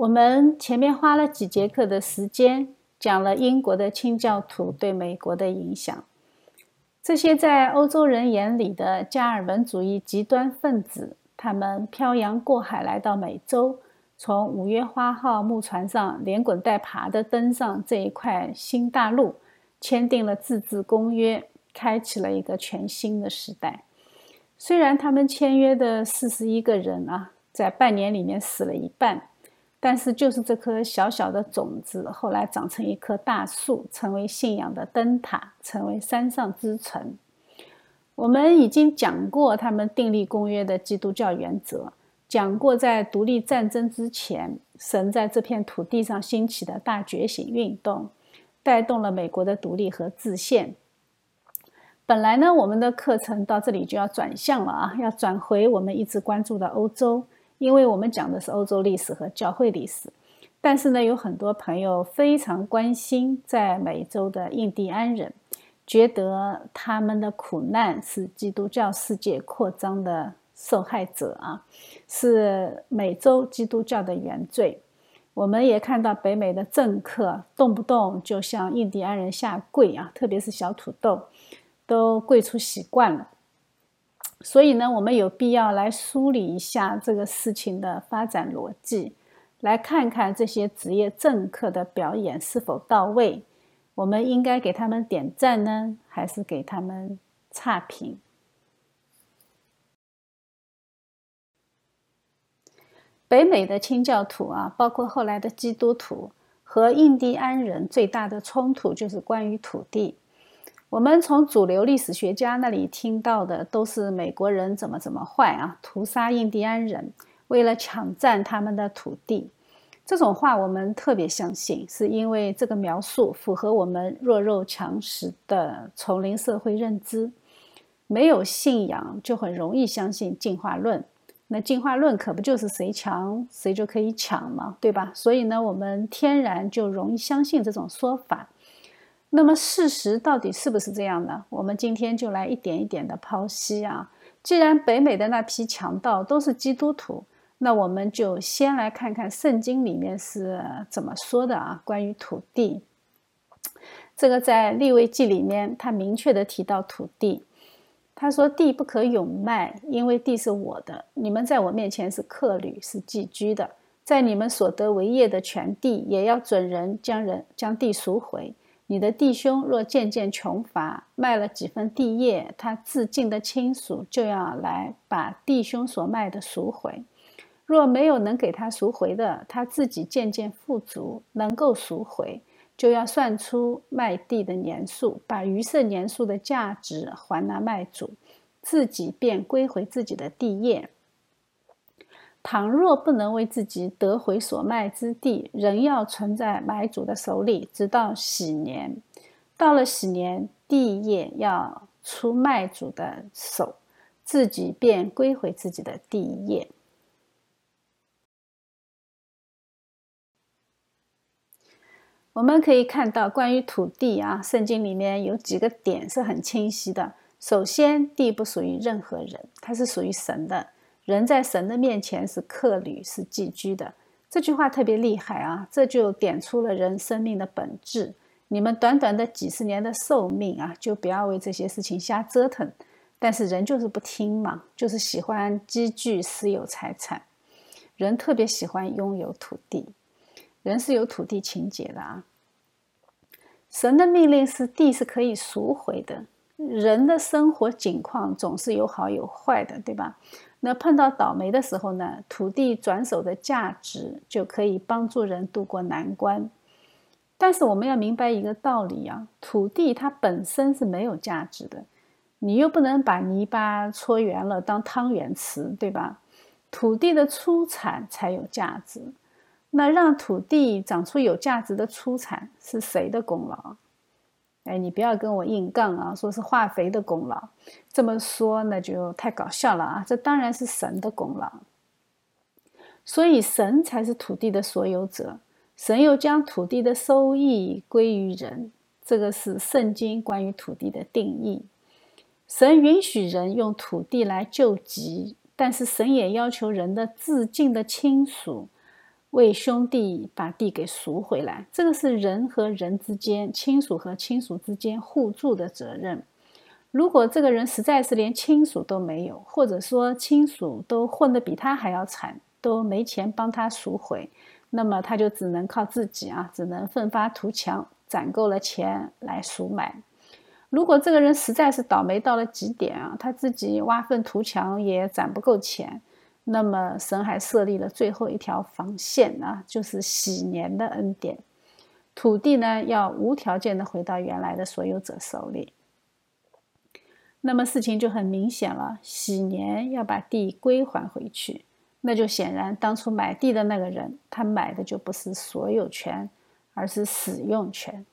我们前面花了几节课的时间，讲了英国的清教徒对美国的影响。这些在欧洲人眼里的加尔文主义极端分子，他们漂洋过海来到美洲，从五月花号木船上连滚带爬地登上这一块新大陆，签订了自治公约，开启了一个全新的时代。虽然他们签约的四十一个人啊，在半年里面死了一半。但是，就是这颗小小的种子，后来长成一棵大树，成为信仰的灯塔，成为山上之城。我们已经讲过他们订立公约的基督教原则，讲过在独立战争之前，神在这片土地上兴起的大觉醒运动，带动了美国的独立和自宪。本来呢，我们的课程到这里就要转向了啊，要转回我们一直关注的欧洲。因为我们讲的是欧洲历史和教会历史，但是呢，有很多朋友非常关心在美洲的印第安人，觉得他们的苦难是基督教世界扩张的受害者啊，是美洲基督教的原罪。我们也看到北美的政客动不动就向印第安人下跪啊，特别是小土豆，都跪出习惯了。所以呢，我们有必要来梳理一下这个事情的发展逻辑，来看看这些职业政客的表演是否到位。我们应该给他们点赞呢，还是给他们差评？北美的清教徒啊，包括后来的基督徒和印第安人最大的冲突就是关于土地。我们从主流历史学家那里听到的都是美国人怎么怎么坏啊，屠杀印第安人，为了抢占他们的土地。这种话我们特别相信，是因为这个描述符合我们弱肉强食的丛林社会认知。没有信仰就很容易相信进化论，那进化论可不就是谁强谁就可以抢吗？对吧？所以呢，我们天然就容易相信这种说法。那么事实到底是不是这样呢？我们今天就来一点一点的剖析啊。既然北美的那批强盗都是基督徒，那我们就先来看看圣经里面是怎么说的啊。关于土地，这个在立位记里面，他明确的提到土地。他说：“地不可永卖，因为地是我的。你们在我面前是客旅，是寄居的。在你们所得为业的全地，也要准人将人将地赎回。”你的弟兄若渐渐穷乏，卖了几分地业，他自尽的亲属就要来把弟兄所卖的赎回；若没有能给他赎回的，他自己渐渐富足，能够赎回，就要算出卖地的年数，把余剩年数的价值还那卖主，自己便归回自己的地业。倘若不能为自己得回所卖之地，仍要存在买主的手里，直到喜年。到了喜年，地业要出卖主的手，自己便归回自己的地业。我们可以看到，关于土地啊，圣经里面有几个点是很清晰的。首先，地不属于任何人，它是属于神的。人在神的面前是客旅，是寄居的。这句话特别厉害啊！这就点出了人生命的本质。你们短短的几十年的寿命啊，就不要为这些事情瞎折腾。但是人就是不听嘛，就是喜欢积聚私有财产。人特别喜欢拥有土地，人是有土地情节的啊。神的命令是地是可以赎回的。人的生活境况总是有好有坏的，对吧？那碰到倒霉的时候呢，土地转手的价值就可以帮助人渡过难关。但是我们要明白一个道理啊，土地它本身是没有价值的，你又不能把泥巴搓圆了当汤圆吃，对吧？土地的出产才有价值。那让土地长出有价值的出产是谁的功劳？哎，你不要跟我硬杠啊！说是化肥的功劳，这么说那就太搞笑了啊！这当然是神的功劳，所以神才是土地的所有者，神又将土地的收益归于人，这个是圣经关于土地的定义。神允许人用土地来救急，但是神也要求人的自尽的亲属为兄弟把地给赎回来。这个是人和人之间、亲属和亲属之间互助的责任。如果这个人实在是连亲属都没有，或者说亲属都混得比他还要惨，都没钱帮他赎回，那么他就只能靠自己啊，只能奋发图强，攒够了钱来赎买。如果这个人实在是倒霉到了极点啊，他自己挖粪图强也攒不够钱，那么神还设立了最后一条防线啊，就是喜年的恩典，土地呢要无条件的回到原来的所有者手里。那么事情就很明显了，喜年要把地归还回去，那就显然当初买地的那个人，他买的就不是所有权，而是使用权。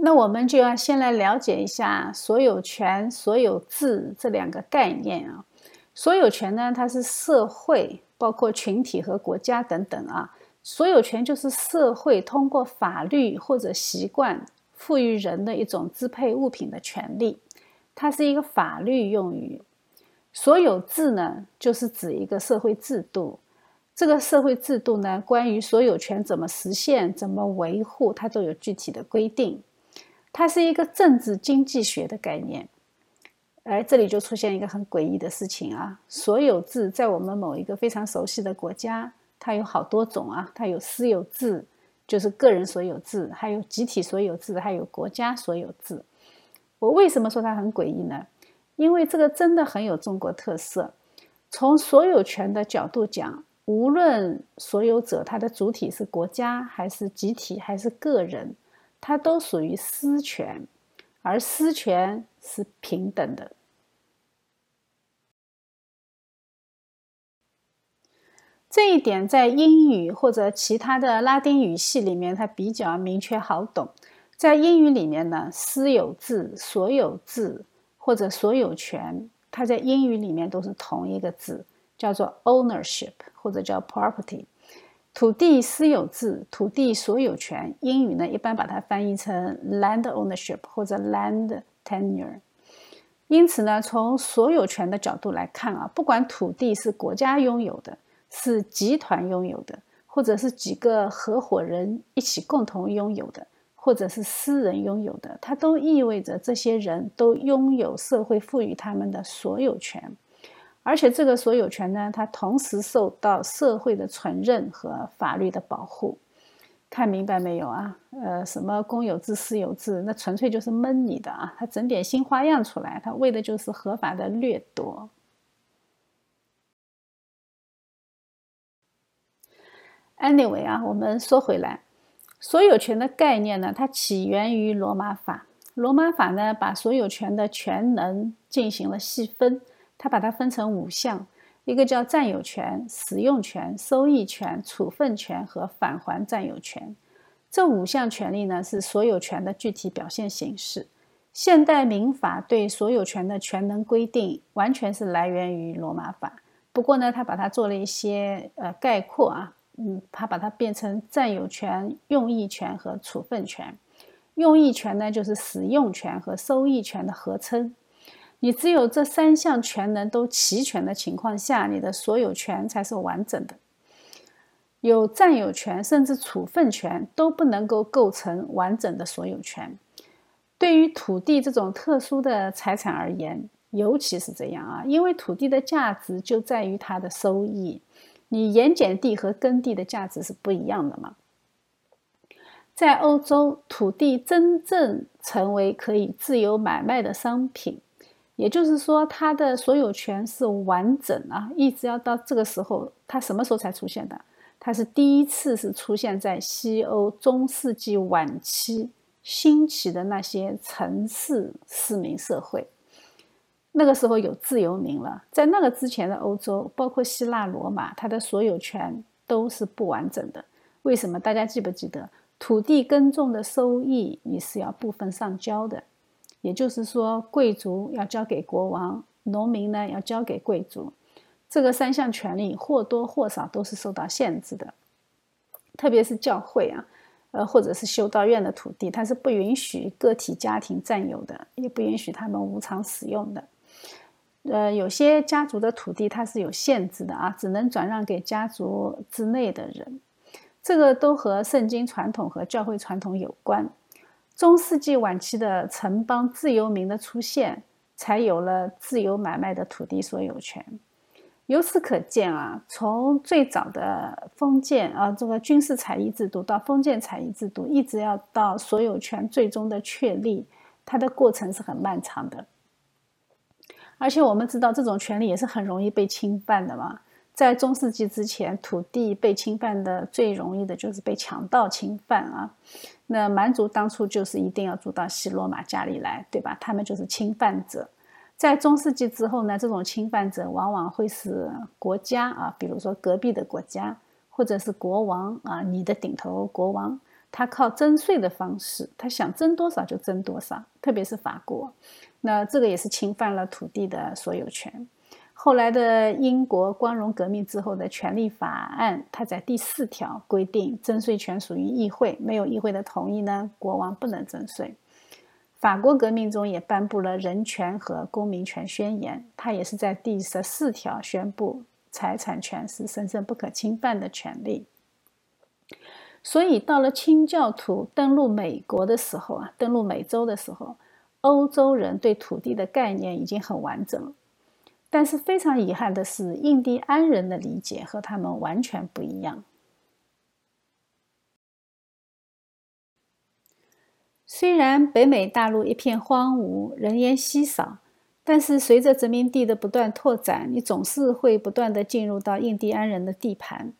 那我们就要先来了解一下所有权、所有制这两个概念啊。所有权呢，它是社会，包括群体和国家等等啊。所有权就是社会通过法律或者习惯。赋予人的一种支配物品的权利，它是一个法律用语。所有制呢，就是指一个社会制度。这个社会制度呢，关于所有权怎么实现、怎么维护，它都有具体的规定。它是一个政治经济学的概念。而这里就出现一个很诡异的事情啊！所有制在我们某一个非常熟悉的国家，它有好多种啊，它有私有制。就是个人所有制，还有集体所有制，还有国家所有制。我为什么说它很诡异呢？因为这个真的很有中国特色。从所有权的角度讲，无论所有者他的主体是国家还是集体还是个人，它都属于私权，而私权是平等的。这一点在英语或者其他的拉丁语系里面，它比较明确好懂。在英语里面呢，私有制、所有制或者所有权，它在英语里面都是同一个字，叫做 ownership 或者叫 property。土地私有制、土地所有权，英语呢一般把它翻译成 land ownership 或者 land tenure。因此呢，从所有权的角度来看啊，不管土地是国家拥有的。是集团拥有的，或者是几个合伙人一起共同拥有的，或者是私人拥有的，它都意味着这些人都拥有社会赋予他们的所有权，而且这个所有权呢，它同时受到社会的承认和法律的保护。看明白没有啊？呃，什么公有制、私有制，那纯粹就是蒙你的啊！他整点新花样出来，他为的就是合法的掠夺。Anyway 啊，我们说回来，所有权的概念呢，它起源于罗马法。罗马法呢，把所有权的权能进行了细分，它把它分成五项，一个叫占有权、使用权、收益权、处分权和返还占有权。这五项权利呢，是所有权的具体表现形式。现代民法对所有权的权能规定，完全是来源于罗马法。不过呢，它把它做了一些呃概括啊。嗯，他把它变成占有权、用益权和处分权。用益权呢，就是使用权和收益权的合称。你只有这三项权能都齐全的情况下，你的所有权才是完整的。有占有权甚至处分权都不能够构成完整的所有权。对于土地这种特殊的财产而言，尤其是这样啊，因为土地的价值就在于它的收益。你盐碱地和耕地的价值是不一样的嘛？在欧洲，土地真正成为可以自由买卖的商品，也就是说，它的所有权是完整啊，一直要到这个时候，它什么时候才出现的？它是第一次是出现在西欧中世纪晚期兴起的那些城市市民社会。那个时候有自由民了，在那个之前的欧洲，包括希腊、罗马，它的所有权都是不完整的。为什么？大家记不记得，土地耕种的收益你是要部分上交的，也就是说，贵族要交给国王，农民呢要交给贵族。这个三项权利或多或少都是受到限制的，特别是教会啊，呃，或者是修道院的土地，它是不允许个体家庭占有的，也不允许他们无偿使用的。呃，有些家族的土地它是有限制的啊，只能转让给家族之内的人。这个都和圣经传统和教会传统有关。中世纪晚期的城邦自由民的出现，才有了自由买卖的土地所有权。由此可见啊，从最早的封建啊这个军事采邑制度到封建采邑制度，一直要到所有权最终的确立，它的过程是很漫长的。而且我们知道，这种权利也是很容易被侵犯的嘛。在中世纪之前，土地被侵犯的最容易的就是被强盗侵犯啊。那蛮族当初就是一定要住到西罗马家里来，对吧？他们就是侵犯者。在中世纪之后呢，这种侵犯者往往会是国家啊，比如说隔壁的国家，或者是国王啊，你的顶头国王，他靠征税的方式，他想征多少就征多少，特别是法国。那这个也是侵犯了土地的所有权。后来的英国光荣革命之后的权利法案，它在第四条规定，征税权属于议会，没有议会的同意呢，国王不能征税。法国革命中也颁布了人权和公民权宣言，它也是在第十四条宣布财产权是神圣不可侵犯的权利。所以到了清教徒登陆美国的时候啊，登陆美洲的时候。欧洲人对土地的概念已经很完整了，但是非常遗憾的是，印第安人的理解和他们完全不一样。虽然北美大陆一片荒芜，人烟稀少，但是随着殖民地的不断拓展，你总是会不断的进入到印第安人的地盘。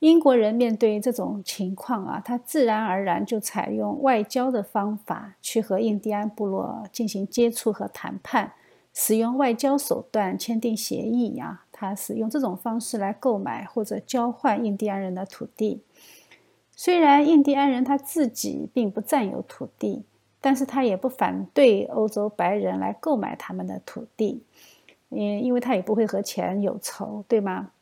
英国人面对这种情况啊，他自然而然就采用外交的方法去和印第安部落进行接触和谈判，使用外交手段签订协议呀。他是用这种方式来购买或者交换印第安人的土地。虽然印第安人他自己并不占有土地，但是他也不反对欧洲白人来购买他们的土地，嗯，因为他也不会和钱有仇，对吗？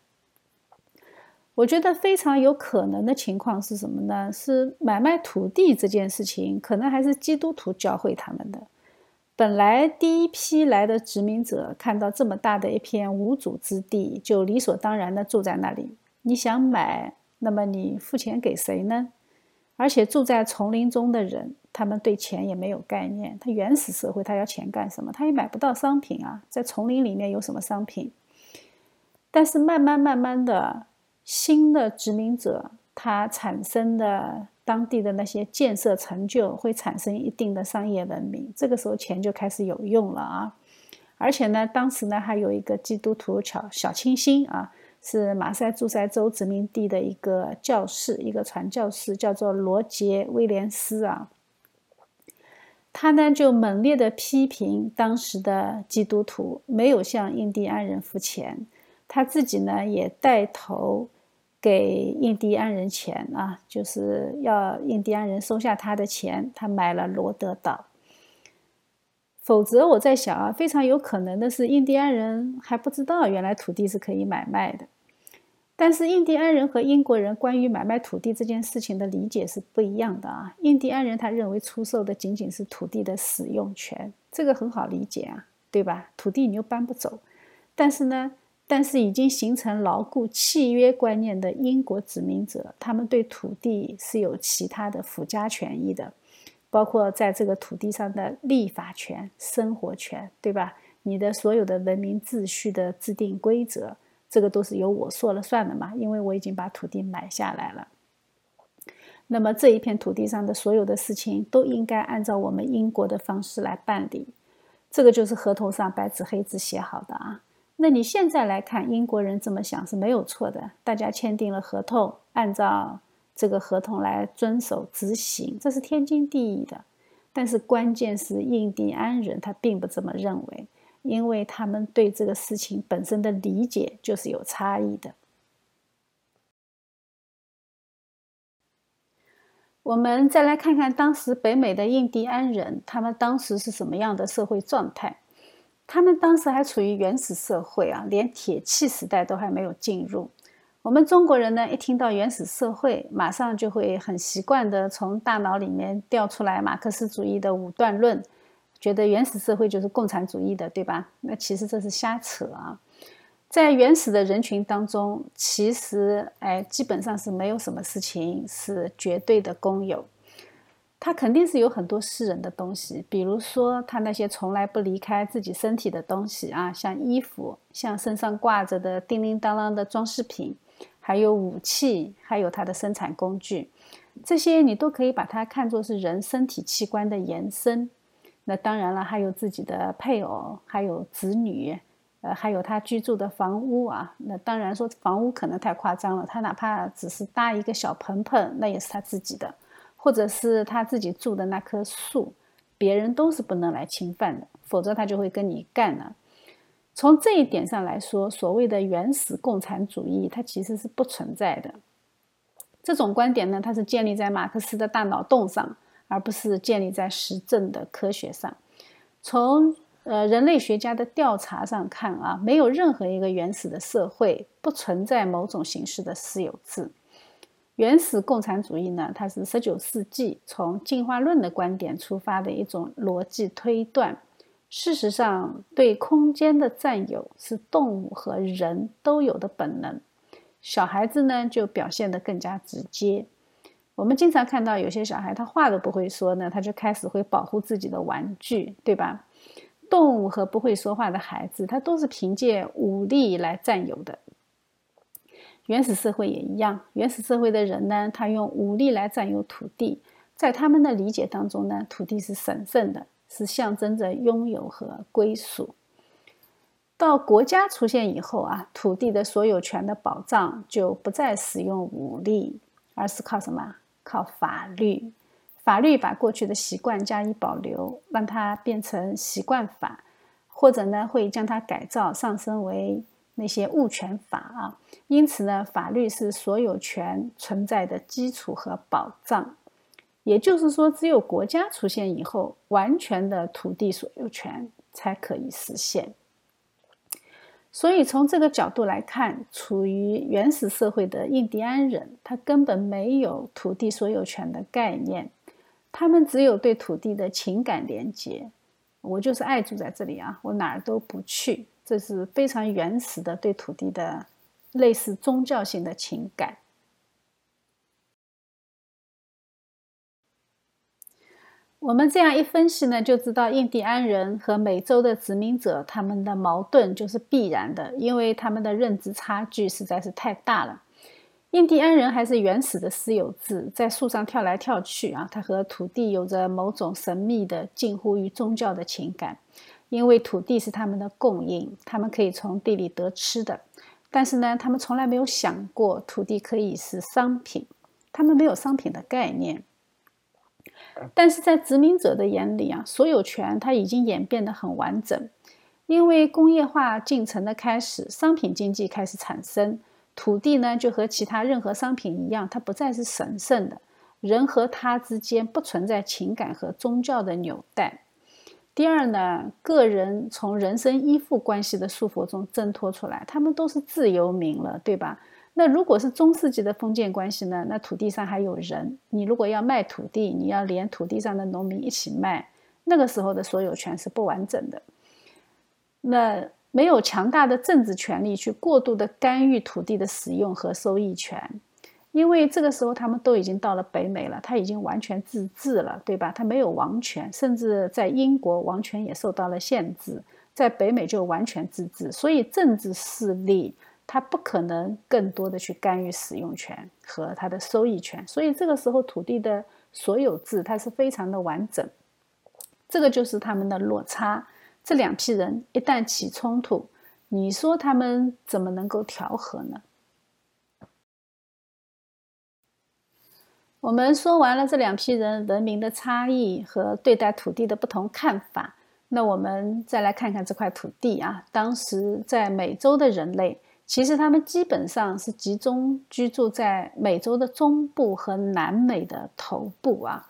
我觉得非常有可能的情况是什么呢？是买卖土地这件事情，可能还是基督徒教会他们的。本来第一批来的殖民者看到这么大的一片无主之地，就理所当然的住在那里。你想买，那么你付钱给谁呢？而且住在丛林中的人，他们对钱也没有概念。他原始社会，他要钱干什么？他也买不到商品啊，在丛林里面有什么商品？但是慢慢慢慢的。新的殖民者，他产生的当地的那些建设成就，会产生一定的商业文明。这个时候，钱就开始有用了啊！而且呢，当时呢，还有一个基督徒小小清新啊，是马赛诸塞州殖民地的一个教士，一个传教士，叫做罗杰威廉斯啊。他呢，就猛烈的批评当时的基督徒没有向印第安人付钱。他自己呢也带头给印第安人钱啊，就是要印第安人收下他的钱，他买了罗德岛。否则，我在想啊，非常有可能的是，印第安人还不知道原来土地是可以买卖的。但是，印第安人和英国人关于买卖土地这件事情的理解是不一样的啊。印第安人他认为出售的仅仅是土地的使用权，这个很好理解啊，对吧？土地你又搬不走，但是呢？但是已经形成牢固契约观念的英国殖民者，他们对土地是有其他的附加权益的，包括在这个土地上的立法权、生活权，对吧？你的所有的文明秩序的制定规则，这个都是由我说了算的嘛，因为我已经把土地买下来了。那么这一片土地上的所有的事情都应该按照我们英国的方式来办理，这个就是合同上白纸黑字写好的啊。那你现在来看，英国人这么想是没有错的。大家签订了合同，按照这个合同来遵守执行，这是天经地义的。但是关键是印第安人他并不这么认为，因为他们对这个事情本身的理解就是有差异的。我们再来看看当时北美的印第安人，他们当时是什么样的社会状态？他们当时还处于原始社会啊，连铁器时代都还没有进入。我们中国人呢，一听到原始社会，马上就会很习惯的从大脑里面调出来马克思主义的五段论，觉得原始社会就是共产主义的，对吧？那其实这是瞎扯啊！在原始的人群当中，其实哎，基本上是没有什么事情是绝对的公有。他肯定是有很多私人的东西，比如说他那些从来不离开自己身体的东西啊，像衣服，像身上挂着的叮叮当啷的装饰品，还有武器，还有他的生产工具，这些你都可以把它看作是人身体器官的延伸。那当然了，还有自己的配偶，还有子女，呃，还有他居住的房屋啊。那当然说房屋可能太夸张了，他哪怕只是搭一个小棚棚，那也是他自己的。或者是他自己住的那棵树，别人都是不能来侵犯的，否则他就会跟你干了。从这一点上来说，所谓的原始共产主义，它其实是不存在的。这种观点呢，它是建立在马克思的大脑洞上，而不是建立在实证的科学上。从呃人类学家的调查上看啊，没有任何一个原始的社会不存在某种形式的私有制。原始共产主义呢，它是十九世纪从进化论的观点出发的一种逻辑推断。事实上，对空间的占有是动物和人都有的本能。小孩子呢，就表现得更加直接。我们经常看到有些小孩，他话都不会说呢，他就开始会保护自己的玩具，对吧？动物和不会说话的孩子，他都是凭借武力来占有的。原始社会也一样，原始社会的人呢，他用武力来占有土地，在他们的理解当中呢，土地是神圣的，是象征着拥有和归属。到国家出现以后啊，土地的所有权的保障就不再使用武力，而是靠什么？靠法律。法律把过去的习惯加以保留，让它变成习惯法，或者呢，会将它改造上升为。那些物权法啊，因此呢，法律是所有权存在的基础和保障。也就是说，只有国家出现以后，完全的土地所有权才可以实现。所以，从这个角度来看，处于原始社会的印第安人，他根本没有土地所有权的概念，他们只有对土地的情感连接。我就是爱住在这里啊，我哪儿都不去。这是非常原始的对土地的类似宗教性的情感。我们这样一分析呢，就知道印第安人和美洲的殖民者他们的矛盾就是必然的，因为他们的认知差距实在是太大了。印第安人还是原始的私有制，在树上跳来跳去啊，他和土地有着某种神秘的、近乎于宗教的情感。因为土地是他们的供应，他们可以从地里得吃的，但是呢，他们从来没有想过土地可以是商品，他们没有商品的概念。但是在殖民者的眼里啊，所有权它已经演变得很完整，因为工业化进程的开始，商品经济开始产生，土地呢就和其他任何商品一样，它不再是神圣的，人和它之间不存在情感和宗教的纽带。第二呢，个人从人身依附关系的束缚中挣脱出来，他们都是自由民了，对吧？那如果是中世纪的封建关系呢？那土地上还有人，你如果要卖土地，你要连土地上的农民一起卖，那个时候的所有权是不完整的。那没有强大的政治权力去过度的干预土地的使用和收益权。因为这个时候他们都已经到了北美了，他已经完全自治了，对吧？他没有王权，甚至在英国王权也受到了限制，在北美就完全自治，所以政治势力他不可能更多的去干预使用权和他的收益权，所以这个时候土地的所有制它是非常的完整，这个就是他们的落差。这两批人一旦起冲突，你说他们怎么能够调和呢？我们说完了这两批人文明的差异和对待土地的不同看法，那我们再来看看这块土地啊。当时在美洲的人类，其实他们基本上是集中居住在美洲的中部和南美的头部啊。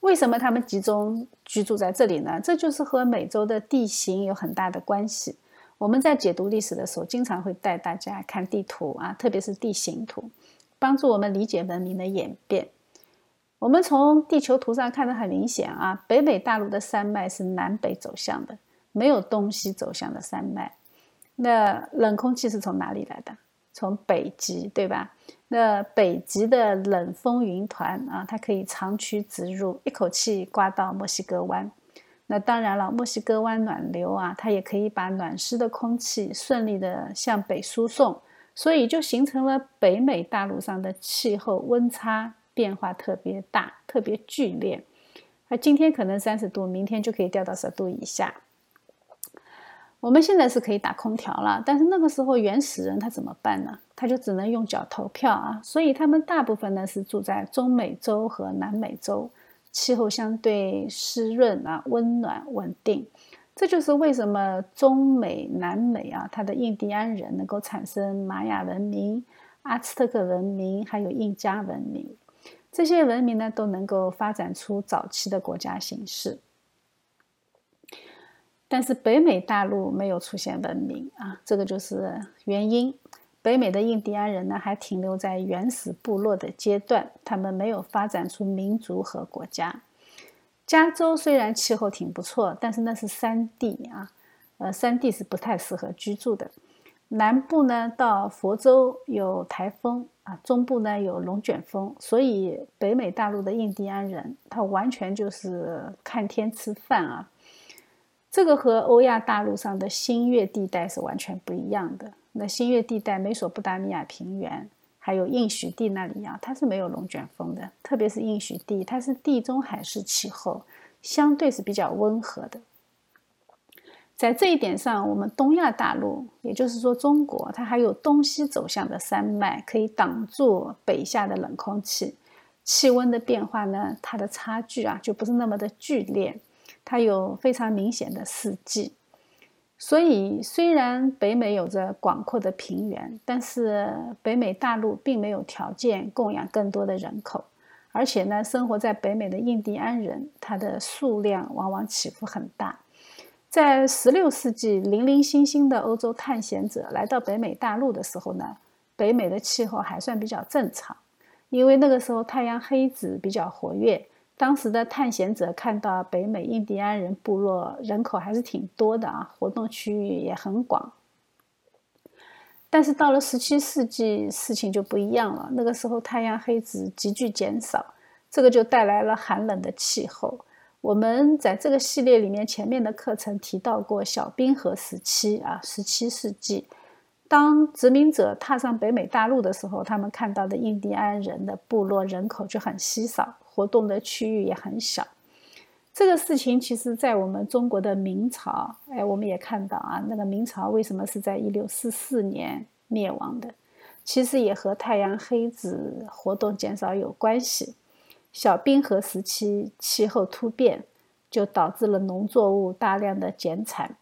为什么他们集中居住在这里呢？这就是和美洲的地形有很大的关系。我们在解读历史的时候，经常会带大家看地图啊，特别是地形图，帮助我们理解文明的演变。我们从地球图上看得很明显啊，北美大陆的山脉是南北走向的，没有东西走向的山脉。那冷空气是从哪里来的？从北极，对吧？那北极的冷风云团啊，它可以长驱直入，一口气刮到墨西哥湾。那当然了，墨西哥湾暖流啊，它也可以把暖湿的空气顺利的向北输送，所以就形成了北美大陆上的气候温差变化特别大、特别剧烈。那今天可能三十度，明天就可以掉到十度以下。我们现在是可以打空调了，但是那个时候原始人他怎么办呢？他就只能用脚投票啊。所以他们大部分呢是住在中美洲和南美洲，气候相对湿润啊，温暖稳定。这就是为什么中美、南美啊，它的印第安人能够产生玛雅文明、阿兹特克文明，还有印加文明。这些文明呢都能够发展出早期的国家形式。但是北美大陆没有出现文明啊，这个就是原因。北美的印第安人呢，还停留在原始部落的阶段，他们没有发展出民族和国家。加州虽然气候挺不错，但是那是山地啊，呃，山地是不太适合居住的。南部呢，到佛州有台风啊，中部呢有龙卷风，所以北美大陆的印第安人他完全就是看天吃饭啊。这个和欧亚大陆上的新月地带是完全不一样的。那新月地带、美索不达米亚平原，还有应许地那里啊，它是没有龙卷风的。特别是应许地，它是地中海式气候，相对是比较温和的。在这一点上，我们东亚大陆，也就是说中国，它还有东西走向的山脉，可以挡住北下的冷空气，气温的变化呢，它的差距啊，就不是那么的剧烈。它有非常明显的四季，所以虽然北美有着广阔的平原，但是北美大陆并没有条件供养更多的人口，而且呢，生活在北美的印第安人，他的数量往往起伏很大。在16世纪，零零星星的欧洲探险者来到北美大陆的时候呢，北美的气候还算比较正常，因为那个时候太阳黑子比较活跃。当时的探险者看到北美印第安人部落人口还是挺多的啊，活动区域也很广。但是到了十七世纪，事情就不一样了。那个时候太阳黑子急剧减少，这个就带来了寒冷的气候。我们在这个系列里面前面的课程提到过小冰河时期啊，十七世纪，当殖民者踏上北美大陆的时候，他们看到的印第安人的部落人口就很稀少。活动的区域也很小，这个事情其实，在我们中国的明朝，哎，我们也看到啊，那个明朝为什么是在一六四四年灭亡的？其实也和太阳黑子活动减少有关系。小冰河时期气候突变，就导致了农作物大量的减产，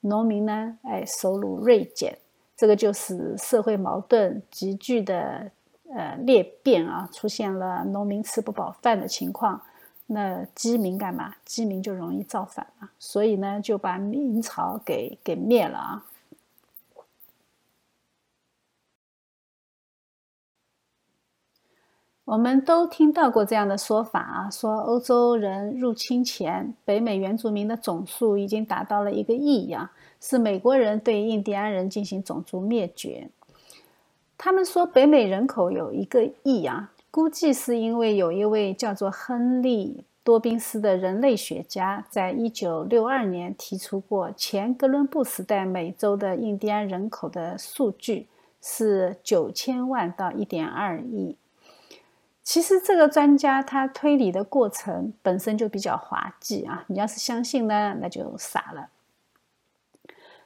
农民呢，哎，收入锐减，这个就使社会矛盾急剧的。呃，裂变啊，出现了农民吃不饱饭的情况，那饥民干嘛？饥民就容易造反了，所以呢，就把明朝给给灭了啊。我们都听到过这样的说法啊，说欧洲人入侵前，北美原住民的总数已经达到了一个亿呀，是美国人对印第安人进行种族灭绝。他们说北美人口有一个亿啊，估计是因为有一位叫做亨利·多宾斯的人类学家，在一九六二年提出过前哥伦布时代美洲的印第安人口的数据是九千万到一点二亿。其实这个专家他推理的过程本身就比较滑稽啊，你要是相信呢，那就傻了。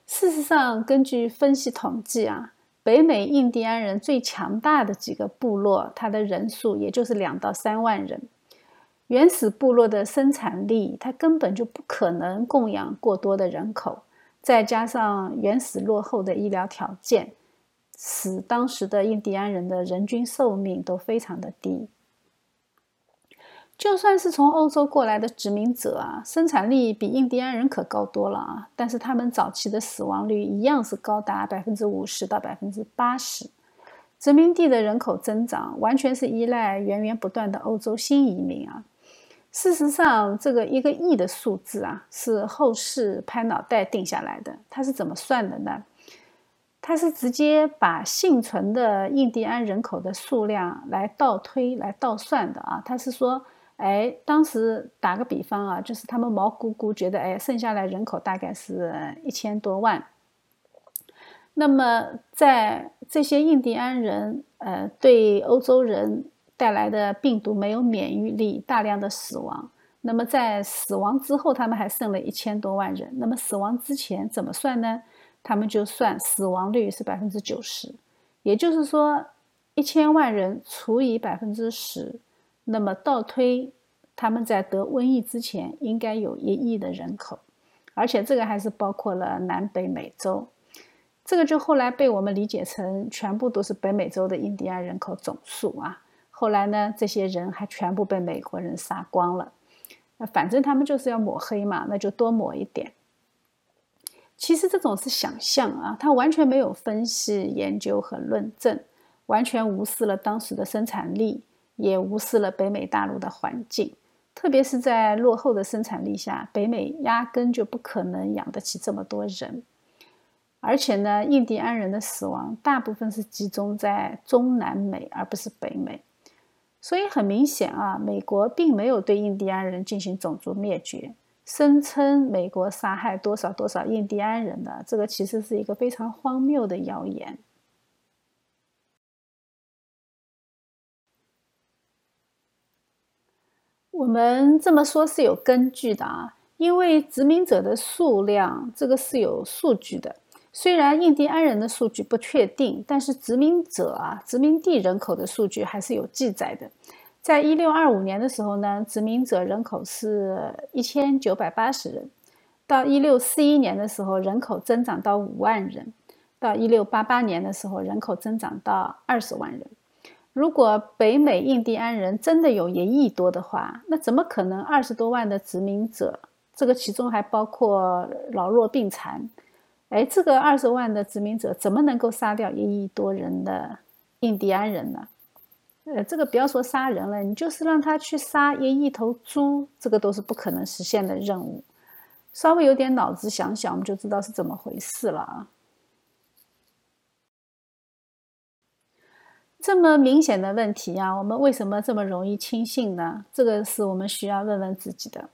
事实上，根据分析统计啊。北美印第安人最强大的几个部落，它的人数也就是两到三万人。原始部落的生产力，它根本就不可能供养过多的人口，再加上原始落后的医疗条件，使当时的印第安人的人均寿命都非常的低。就算是从欧洲过来的殖民者啊，生产力比印第安人可高多了啊，但是他们早期的死亡率一样是高达百分之五十到百分之八十。殖民地的人口增长完全是依赖源源不断的欧洲新移民啊。事实上，这个一个亿的数字啊，是后世拍脑袋定下来的。它是怎么算的呢？它是直接把幸存的印第安人口的数量来倒推、来倒算的啊。它是说，哎，当时打个比方啊，就是他们毛估估觉得，哎，剩下来人口大概是一千多万。那么，在这些印第安人，呃，对欧洲人带来的病毒没有免疫力，大量的死亡。那么，在死亡之后，他们还剩了一千多万人。那么，死亡之前怎么算呢？他们就算死亡率是百分之九十，也就是说，一千万人除以百分之十，那么倒推，他们在得瘟疫之前应该有一亿的人口，而且这个还是包括了南北美洲。这个就后来被我们理解成全部都是北美洲的印第安人口总数啊。后来呢，这些人还全部被美国人杀光了。那反正他们就是要抹黑嘛，那就多抹一点。其实这种是想象啊，他完全没有分析、研究和论证，完全无视了当时的生产力，也无视了北美大陆的环境。特别是在落后的生产力下，北美压根就不可能养得起这么多人。而且呢，印第安人的死亡大部分是集中在中南美，而不是北美。所以很明显啊，美国并没有对印第安人进行种族灭绝，声称美国杀害多少多少印第安人的，这个其实是一个非常荒谬的谣言。我们这么说是有根据的啊，因为殖民者的数量，这个是有数据的。虽然印第安人的数据不确定，但是殖民者啊，殖民地人口的数据还是有记载的。在一六二五年的时候呢，殖民者人口是一千九百八十人；到一六四一年的时候，人口增长到五万人；到一六八八年的时候，人口增长到二十万人。如果北美印第安人真的有一亿多的话，那怎么可能二十多万的殖民者？这个其中还包括老弱病残。哎，这个二十万的殖民者怎么能够杀掉一亿多人的印第安人呢？呃，这个不要说杀人了，你就是让他去杀一亿头猪，这个都是不可能实现的任务。稍微有点脑子想想，我们就知道是怎么回事了啊！这么明显的问题啊，我们为什么这么容易轻信呢？这个是我们需要问问自己的。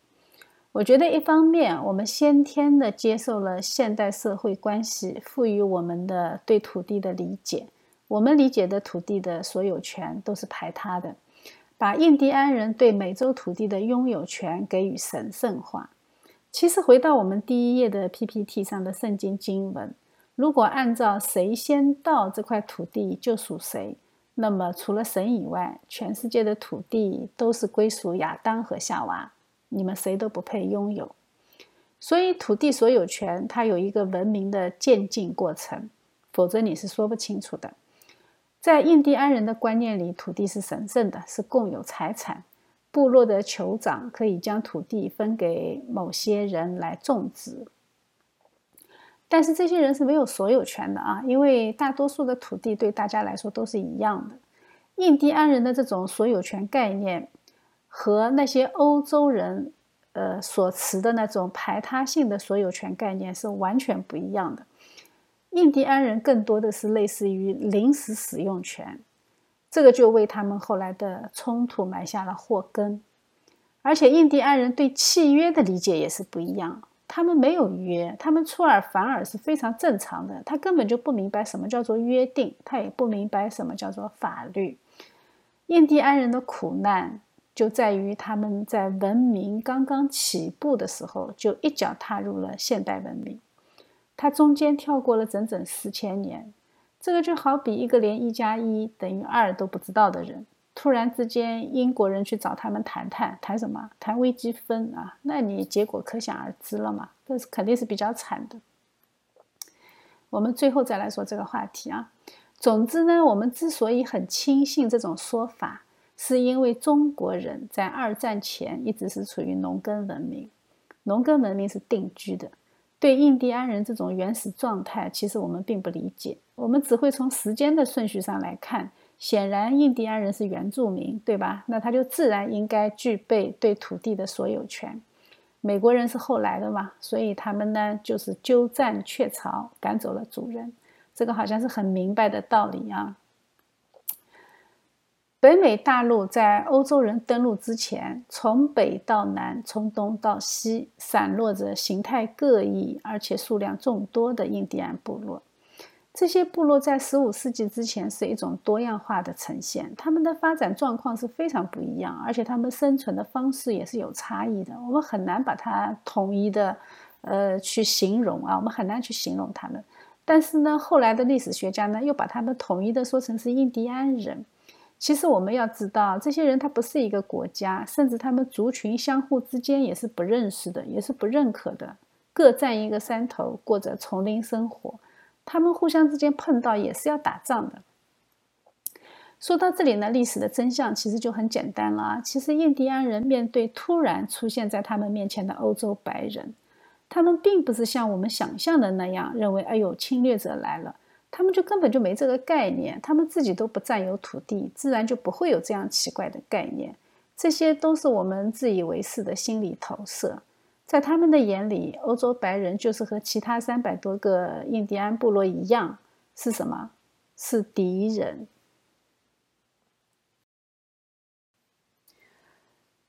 我觉得，一方面，我们先天的接受了现代社会关系赋予我们的对土地的理解，我们理解的土地的所有权都是排他的，把印第安人对美洲土地的拥有权给予神圣化。其实，回到我们第一页的 PPT 上的圣经经文，如果按照谁先到这块土地就属谁，那么除了神以外，全世界的土地都是归属亚当和夏娃。你们谁都不配拥有，所以土地所有权它有一个文明的渐进过程，否则你是说不清楚的。在印第安人的观念里，土地是神圣的，是共有财产。部落的酋长可以将土地分给某些人来种植，但是这些人是没有所有权的啊，因为大多数的土地对大家来说都是一样的。印第安人的这种所有权概念。和那些欧洲人，呃所持的那种排他性的所有权概念是完全不一样的。印第安人更多的是类似于临时使用权，这个就为他们后来的冲突埋下了祸根。而且印第安人对契约的理解也是不一样，他们没有约，他们出尔反尔是非常正常的。他根本就不明白什么叫做约定，他也不明白什么叫做法律。印第安人的苦难。就在于他们在文明刚刚起步的时候，就一脚踏入了现代文明。他中间跳过了整整四千年，这个就好比一个连一加一等于二都不知道的人，突然之间英国人去找他们谈谈，谈什么？谈微积分啊？那你结果可想而知了嘛？这是肯定是比较惨的。我们最后再来说这个话题啊。总之呢，我们之所以很轻信这种说法。是因为中国人在二战前一直是处于农耕文明，农耕文明是定居的，对印第安人这种原始状态，其实我们并不理解。我们只会从时间的顺序上来看，显然印第安人是原住民，对吧？那他就自然应该具备对土地的所有权。美国人是后来的嘛，所以他们呢就是鸠占鹊巢，赶走了主人。这个好像是很明白的道理啊。北美大陆在欧洲人登陆之前，从北到南，从东到西，散落着形态各异而且数量众多的印第安部落。这些部落在十五世纪之前是一种多样化的呈现，他们的发展状况是非常不一样，而且他们生存的方式也是有差异的。我们很难把它统一的，呃，去形容啊，我们很难去形容他们。但是呢，后来的历史学家呢，又把他们统一的说成是印第安人。其实我们要知道，这些人他不是一个国家，甚至他们族群相互之间也是不认识的，也是不认可的，各占一个山头，过着丛林生活。他们互相之间碰到也是要打仗的。说到这里呢，历史的真相其实就很简单了啊。其实印第安人面对突然出现在他们面前的欧洲白人，他们并不是像我们想象的那样认为，哎呦，侵略者来了。他们就根本就没这个概念，他们自己都不占有土地，自然就不会有这样奇怪的概念。这些都是我们自以为是的心理投射。在他们的眼里，欧洲白人就是和其他三百多个印第安部落一样，是什么？是敌人。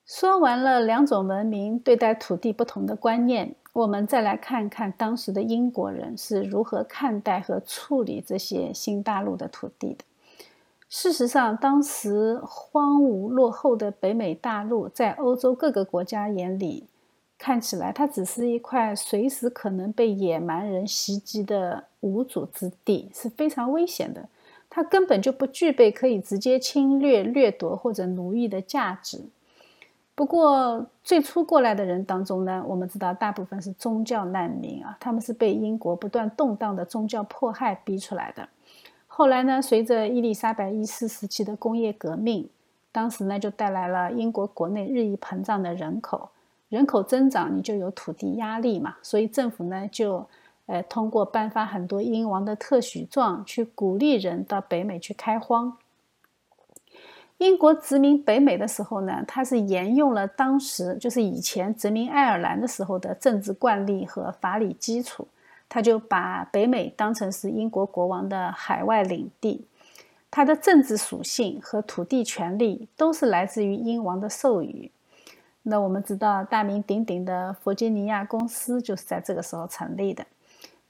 说完了两种文明对待土地不同的观念。我们再来看看当时的英国人是如何看待和处理这些新大陆的土地的。事实上，当时荒芜落后的北美大陆，在欧洲各个国家眼里，看起来它只是一块随时可能被野蛮人袭击的无主之地，是非常危险的。它根本就不具备可以直接侵略、掠夺或者奴役的价值。不过，最初过来的人当中呢，我们知道大部分是宗教难民啊，他们是被英国不断动荡的宗教迫害逼出来的。后来呢，随着伊丽莎白一世时期的工业革命，当时呢就带来了英国国内日益膨胀的人口，人口增长你就有土地压力嘛，所以政府呢就呃通过颁发很多英王的特许状，去鼓励人到北美去开荒。英国殖民北美的时候呢，它是沿用了当时就是以前殖民爱尔兰的时候的政治惯例和法理基础，他就把北美当成是英国国王的海外领地，它的政治属性和土地权利都是来自于英王的授予。那我们知道，大名鼎鼎的弗吉尼亚公司就是在这个时候成立的。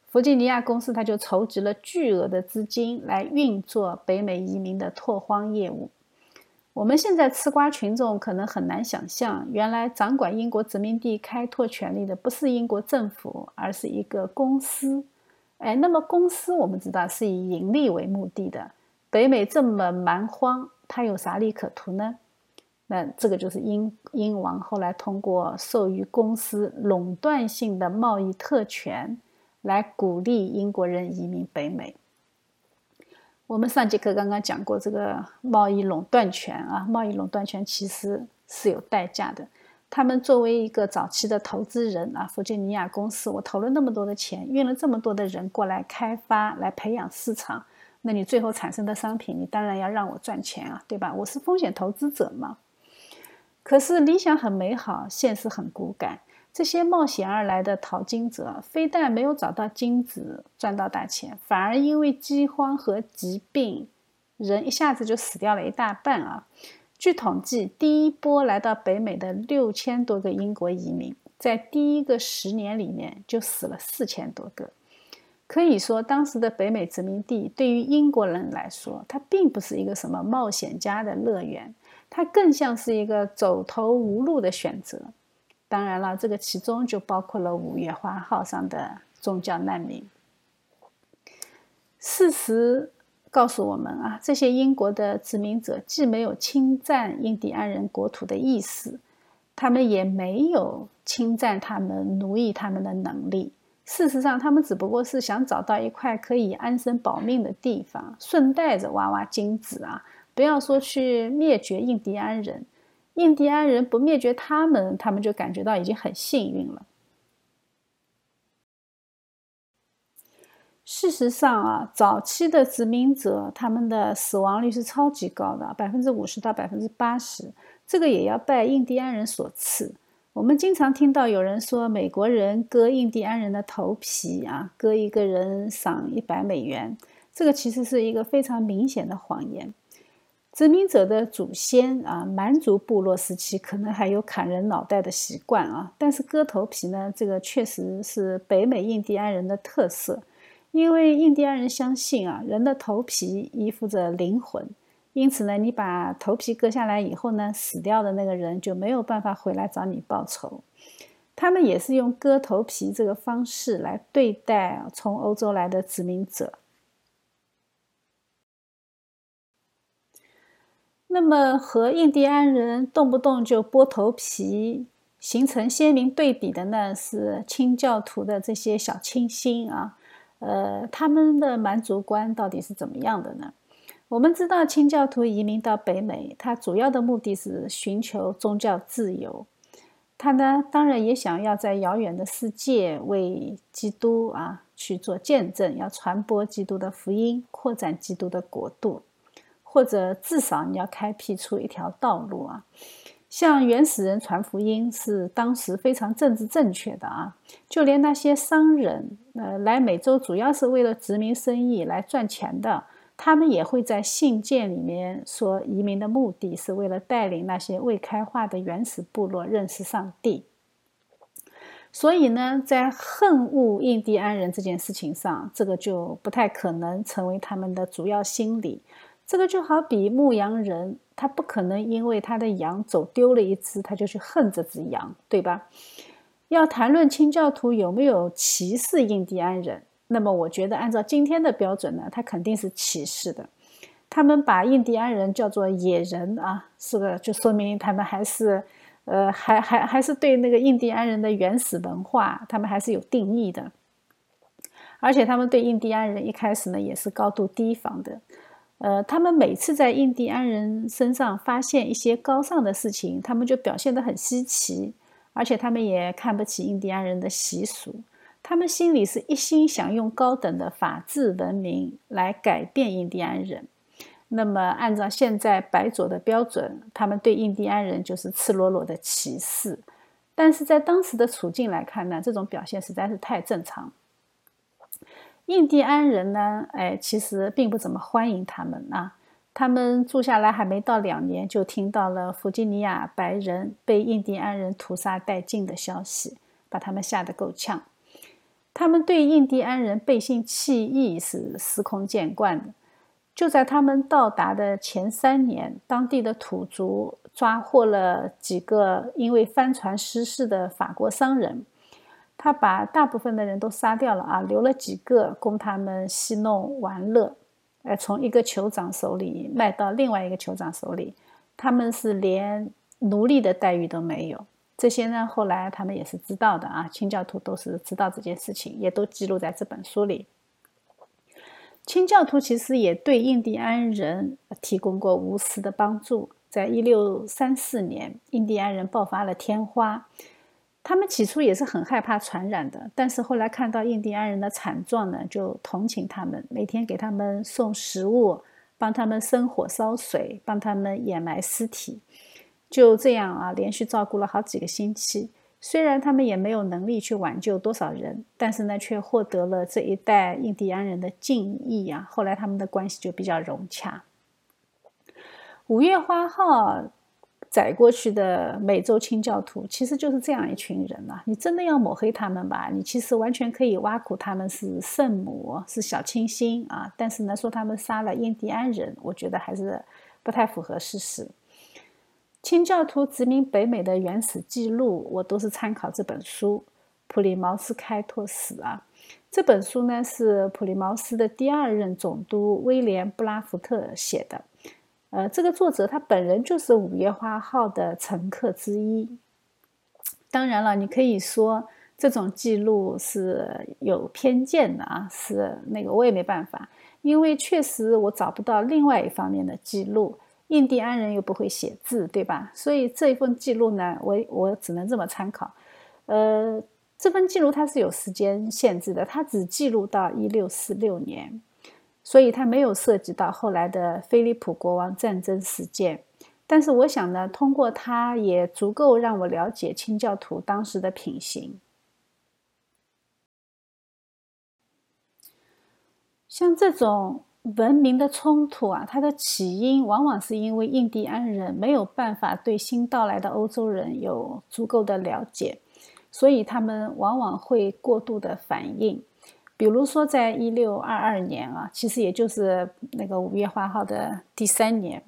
弗吉尼亚公司它就筹集了巨额的资金来运作北美移民的拓荒业务。我们现在吃瓜群众可能很难想象，原来掌管英国殖民地开拓权利的不是英国政府，而是一个公司。哎，那么公司我们知道是以盈利为目的的。北美这么蛮荒，它有啥利可图呢？那这个就是英英王后来通过授予公司垄断性的贸易特权，来鼓励英国人移民北美。我们上节课刚刚讲过这个贸易垄断权啊，贸易垄断权其实是有代价的。他们作为一个早期的投资人啊，弗吉尼亚公司，我投了那么多的钱，运了这么多的人过来开发、来培养市场，那你最后产生的商品，你当然要让我赚钱啊，对吧？我是风险投资者嘛。可是理想很美好，现实很骨感。这些冒险而来的淘金者，非但没有找到金子赚到大钱，反而因为饥荒和疾病，人一下子就死掉了一大半啊！据统计，第一波来到北美的六千多个英国移民，在第一个十年里面就死了四千多个。可以说，当时的北美殖民地对于英国人来说，它并不是一个什么冒险家的乐园，它更像是一个走投无路的选择。当然了，这个其中就包括了五月花号上的宗教难民。事实告诉我们啊，这些英国的殖民者既没有侵占印第安人国土的意思，他们也没有侵占他们、奴役他们的能力。事实上，他们只不过是想找到一块可以安身保命的地方，顺带着挖挖金子啊！不要说去灭绝印第安人。印第安人不灭绝他们，他们就感觉到已经很幸运了。事实上啊，早期的殖民者他们的死亡率是超级高的，百分之五十到百分之八十，这个也要拜印第安人所赐。我们经常听到有人说，美国人割印第安人的头皮啊，割一个人赏一百美元，这个其实是一个非常明显的谎言。殖民者的祖先啊，蛮族部落时期可能还有砍人脑袋的习惯啊，但是割头皮呢，这个确实是北美印第安人的特色。因为印第安人相信啊，人的头皮依附着灵魂，因此呢，你把头皮割下来以后呢，死掉的那个人就没有办法回来找你报仇。他们也是用割头皮这个方式来对待从欧洲来的殖民者。那么和印第安人动不动就剥头皮形成鲜明对比的呢，是清教徒的这些小清新啊。呃，他们的蛮族观到底是怎么样的呢？我们知道，清教徒移民到北美，他主要的目的是寻求宗教自由。他呢，当然也想要在遥远的世界为基督啊去做见证，要传播基督的福音，扩展基督的国度，或者至少你要开辟出一条道路啊。像原始人传福音是当时非常政治正确的啊，就连那些商人，呃，来美洲主要是为了殖民生意来赚钱的，他们也会在信件里面说，移民的目的是为了带领那些未开化的原始部落认识上帝。所以呢，在恨恶印第安人这件事情上，这个就不太可能成为他们的主要心理。这个就好比牧羊人。他不可能因为他的羊走丢了一只，他就去恨这只羊，对吧？要谈论清教徒有没有歧视印第安人，那么我觉得按照今天的标准呢，他肯定是歧视的。他们把印第安人叫做野人啊，是个就说明他们还是，呃，还还还是对那个印第安人的原始文化，他们还是有定义的。而且他们对印第安人一开始呢，也是高度提防的。呃，他们每次在印第安人身上发现一些高尚的事情，他们就表现得很稀奇，而且他们也看不起印第安人的习俗，他们心里是一心想用高等的法治文明来改变印第安人。那么，按照现在白左的标准，他们对印第安人就是赤裸裸的歧视。但是在当时的处境来看呢，这种表现实在是太正常。印第安人呢？哎，其实并不怎么欢迎他们啊。他们住下来还没到两年，就听到了弗吉尼亚白人被印第安人屠杀殆尽的消息，把他们吓得够呛。他们对印第安人背信弃义是司空见惯的。就在他们到达的前三年，当地的土族抓获了几个因为帆船失事的法国商人。他把大部分的人都杀掉了啊，留了几个供他们戏弄玩乐，呃，从一个酋长手里卖到另外一个酋长手里，他们是连奴隶的待遇都没有。这些呢，后来他们也是知道的啊，清教徒都是知道这件事情，也都记录在这本书里。清教徒其实也对印第安人提供过无私的帮助。在一六三四年，印第安人爆发了天花。他们起初也是很害怕传染的，但是后来看到印第安人的惨状呢，就同情他们，每天给他们送食物，帮他们生火烧水，帮他们掩埋尸体，就这样啊，连续照顾了好几个星期。虽然他们也没有能力去挽救多少人，但是呢，却获得了这一代印第安人的敬意啊。后来他们的关系就比较融洽。五月花号。载过去的美洲清教徒其实就是这样一群人呐。你真的要抹黑他们吧？你其实完全可以挖苦他们是圣母，是小清新啊。但是呢，说他们杀了印第安人，我觉得还是不太符合事实。清教徒殖民北美的原始记录，我都是参考这本书《普利茅斯开拓史》啊。这本书呢是普利茅斯的第二任总督威廉布拉福特写的。呃，这个作者他本人就是五月花号的乘客之一。当然了，你可以说这种记录是有偏见的啊，是那个我也没办法，因为确实我找不到另外一方面的记录。印第安人又不会写字，对吧？所以这一份记录呢，我我只能这么参考。呃，这份记录它是有时间限制的，它只记录到一六四六年，所以它没有涉及到后来的菲利普国王战争事件。但是我想呢，通过它也足够让我了解清教徒当时的品行。像这种文明的冲突啊，它的起因往往是因为印第安人没有办法对新到来的欧洲人有足够的了解。所以他们往往会过度的反应，比如说，在一六二二年啊，其实也就是那个五月花号的第三年，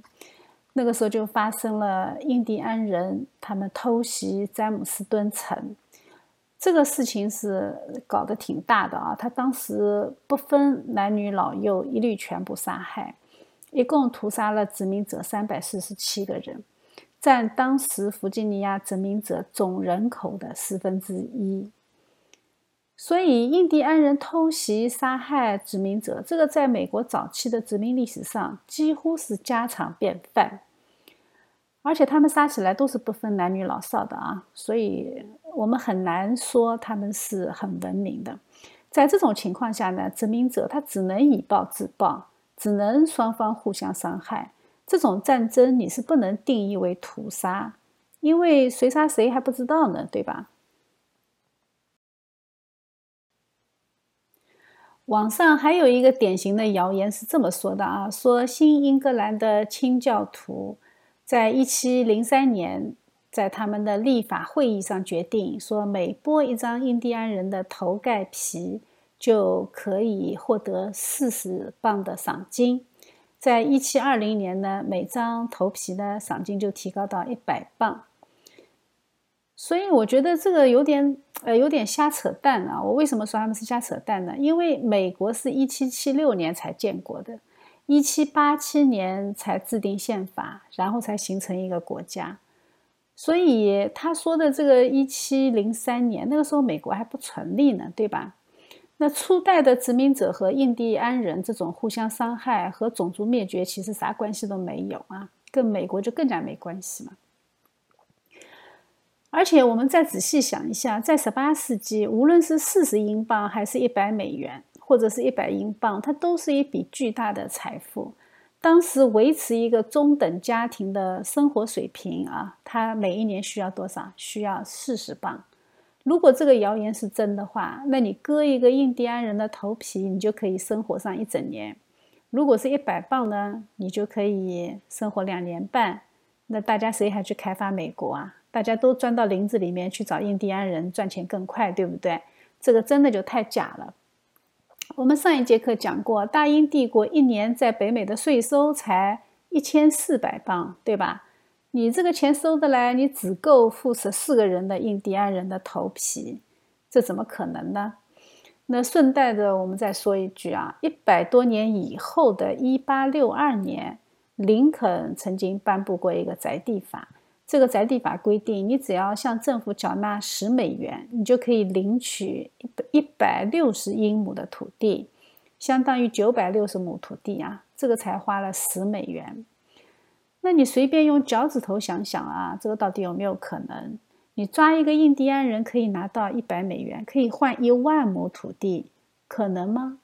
那个时候就发生了印第安人他们偷袭詹姆斯敦城，这个事情是搞得挺大的啊。他当时不分男女老幼，一律全部杀害，一共屠杀了殖民者三百四十七个人。占当时弗吉尼亚殖民者总人口的四分之一，所以印第安人偷袭杀害殖民者，这个在美国早期的殖民历史上几乎是家常便饭，而且他们杀起来都是不分男女老少的啊，所以我们很难说他们是很文明的。在这种情况下呢，殖民者他只能以暴制暴，只能双方互相伤害。这种战争你是不能定义为屠杀，因为谁杀谁还不知道呢，对吧？网上还有一个典型的谣言是这么说的啊，说新英格兰的清教徒在一七零三年在他们的立法会议上决定，说每剥一张印第安人的头盖皮就可以获得四十磅的赏金。在一七二零年呢，每张头皮的赏金就提高到一百磅。所以我觉得这个有点呃有点瞎扯淡啊！我为什么说他们是瞎扯淡呢？因为美国是一七七六年才建国的，一七八七年才制定宪法，然后才形成一个国家。所以他说的这个一七零三年，那个时候美国还不成立呢，对吧？那初代的殖民者和印第安人这种互相伤害和种族灭绝，其实啥关系都没有啊，跟美国就更加没关系嘛。而且我们再仔细想一下，在十八世纪，无论是四十英镑还是一百美元，或者是一百英镑，它都是一笔巨大的财富。当时维持一个中等家庭的生活水平啊，它每一年需要多少？需要四十磅。如果这个谣言是真的话，那你割一个印第安人的头皮，你就可以生活上一整年。如果是一百磅呢，你就可以生活两年半。那大家谁还去开发美国啊？大家都钻到林子里面去找印第安人赚钱更快，对不对？这个真的就太假了。我们上一节课讲过，大英帝国一年在北美的税收才一千四百磅，对吧？你这个钱收得来，你只够付十四个人的印第安人的头皮，这怎么可能呢？那顺带着我们再说一句啊，一百多年以后的一八六二年，林肯曾经颁布过一个宅地法。这个宅地法规定，你只要向政府缴纳十美元，你就可以领取一百一百六十英亩的土地，相当于九百六十亩土地啊。这个才花了十美元。那你随便用脚趾头想想啊，这个到底有没有可能？你抓一个印第安人可以拿到一百美元，可以换一万亩土地，可能吗？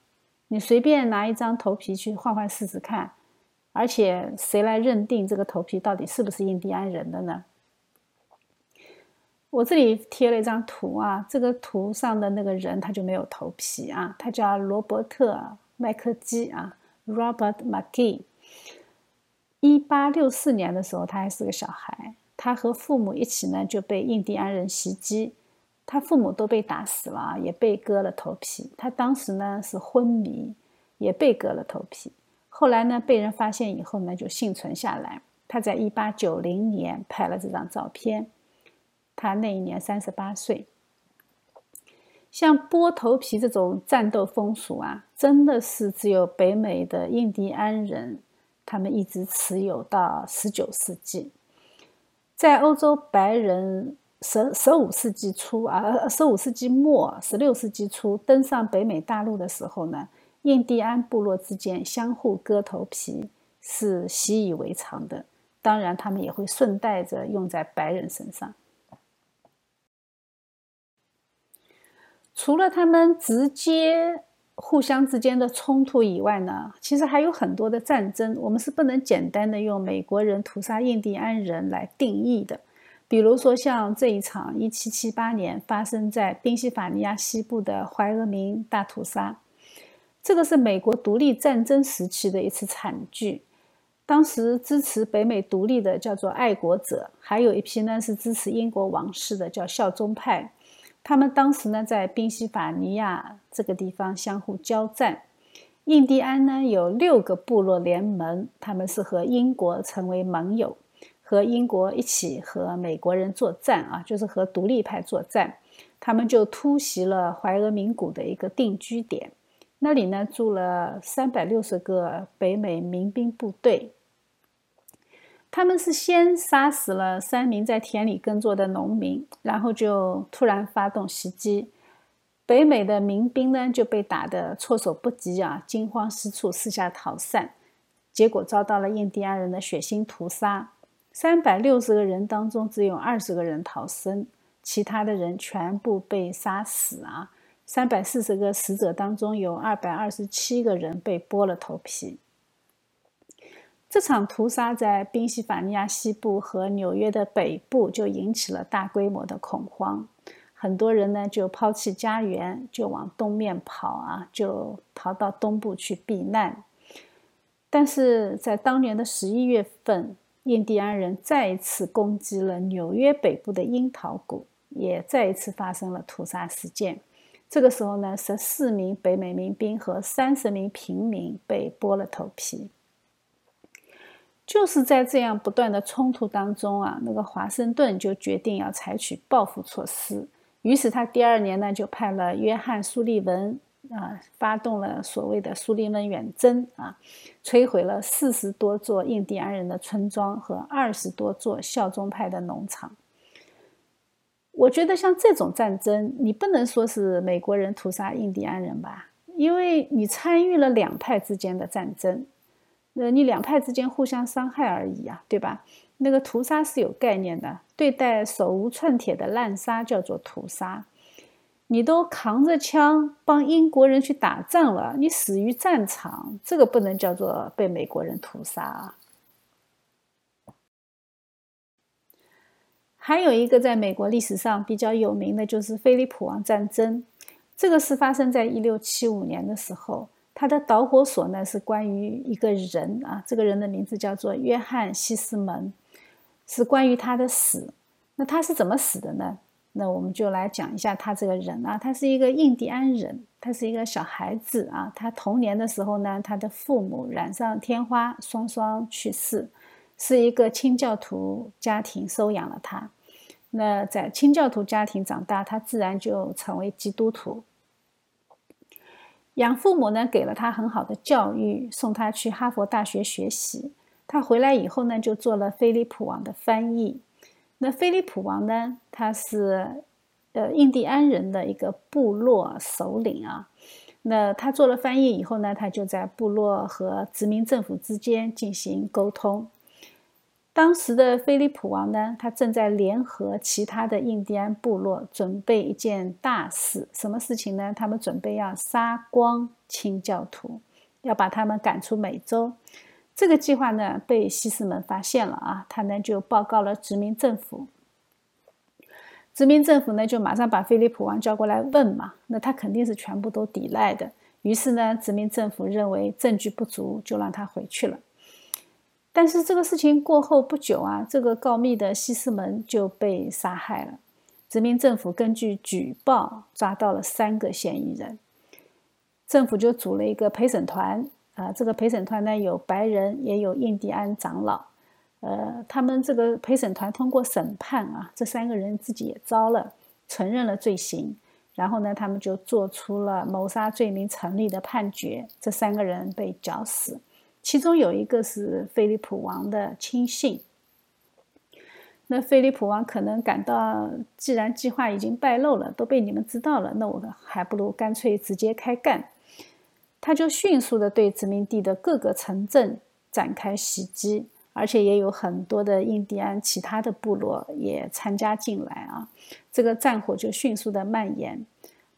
你随便拿一张头皮去换换试试看，而且谁来认定这个头皮到底是不是印第安人的呢？我这里贴了一张图啊，这个图上的那个人他就没有头皮啊，他叫罗伯特·麦克基啊，Robert McGee。一八六四年的时候，他还是个小孩，他和父母一起呢就被印第安人袭击，他父母都被打死了，也被割了头皮。他当时呢是昏迷，也被割了头皮。后来呢被人发现以后呢就幸存下来。他在一八九零年拍了这张照片，他那一年三十八岁。像剥头皮这种战斗风俗啊，真的是只有北美的印第安人。他们一直持有到十九世纪，在欧洲白人十十五世纪初啊，十五世纪末、十六世纪初登上北美大陆的时候呢，印第安部落之间相互割头皮是习以为常的。当然，他们也会顺带着用在白人身上。除了他们直接互相之间的冲突以外呢，其实还有很多的战争，我们是不能简单的用美国人屠杀印第安人来定义的。比如说，像这一场1778年发生在宾夕法尼亚西部的怀俄明大屠杀，这个是美国独立战争时期的一次惨剧。当时支持北美独立的叫做爱国者，还有一批呢是支持英国王室的，叫效忠派。他们当时呢在宾夕法尼亚这个地方相互交战。印第安呢有六个部落联盟，他们是和英国成为盟友，和英国一起和美国人作战啊，就是和独立派作战。他们就突袭了怀俄明谷的一个定居点，那里呢住了三百六十个北美民兵部队。他们是先杀死了三名在田里耕作的农民，然后就突然发动袭击。北美的民兵呢就被打得措手不及啊，惊慌失措，四下逃散，结果遭到了印第安人的血腥屠杀。三百六十个人当中，只有二十个人逃生，其他的人全部被杀死啊。三百四十个死者当中，有二百二十七个人被剥了头皮。这场屠杀在宾夕法尼亚西部和纽约的北部就引起了大规模的恐慌，很多人呢就抛弃家园，就往东面跑啊，就逃到东部去避难。但是在当年的十一月份，印第安人再一次攻击了纽约北部的樱桃谷，也再一次发生了屠杀事件。这个时候呢，十四名北美民兵和三十名平民被剥了头皮。就是在这样不断的冲突当中啊，那个华盛顿就决定要采取报复措施。于是他第二年呢，就派了约翰·苏利文啊，发动了所谓的苏利文远征啊，摧毁了四十多座印第安人的村庄和二十多座效忠派的农场。我觉得像这种战争，你不能说是美国人屠杀印第安人吧，因为你参与了两派之间的战争。呃，你两派之间互相伤害而已啊，对吧？那个屠杀是有概念的，对待手无寸铁的滥杀叫做屠杀。你都扛着枪帮英国人去打仗了，你死于战场，这个不能叫做被美国人屠杀啊。还有一个在美国历史上比较有名的就是菲利普王战争，这个是发生在一六七五年的时候。它的导火索呢是关于一个人啊，这个人的名字叫做约翰西斯蒙，是关于他的死。那他是怎么死的呢？那我们就来讲一下他这个人啊，他是一个印第安人，他是一个小孩子啊。他童年的时候呢，他的父母染上天花，双双去世，是一个清教徒家庭收养了他。那在清教徒家庭长大，他自然就成为基督徒。养父母呢给了他很好的教育，送他去哈佛大学学习。他回来以后呢，就做了菲利普王的翻译。那菲利普王呢，他是呃印第安人的一个部落首领啊。那他做了翻译以后呢，他就在部落和殖民政府之间进行沟通。当时的菲利普王呢，他正在联合其他的印第安部落，准备一件大事。什么事情呢？他们准备要杀光清教徒，要把他们赶出美洲。这个计划呢，被西斯蒙发现了啊，他呢就报告了殖民政府。殖民政府呢就马上把菲利普王叫过来问嘛，那他肯定是全部都抵赖的。于是呢，殖民政府认为证据不足，就让他回去了。但是这个事情过后不久啊，这个告密的西斯蒙就被杀害了。殖民政府根据举报抓到了三个嫌疑人，政府就组了一个陪审团啊。这个陪审团呢有白人也有印第安长老，呃，他们这个陪审团通过审判啊，这三个人自己也招了，承认了罪行，然后呢，他们就做出了谋杀罪名成立的判决，这三个人被绞死。其中有一个是菲利普王的亲信，那菲利普王可能感到，既然计划已经败露了，都被你们知道了，那我还不如干脆直接开干。他就迅速的对殖民地的各个城镇展开袭击，而且也有很多的印第安其他的部落也参加进来啊，这个战火就迅速的蔓延。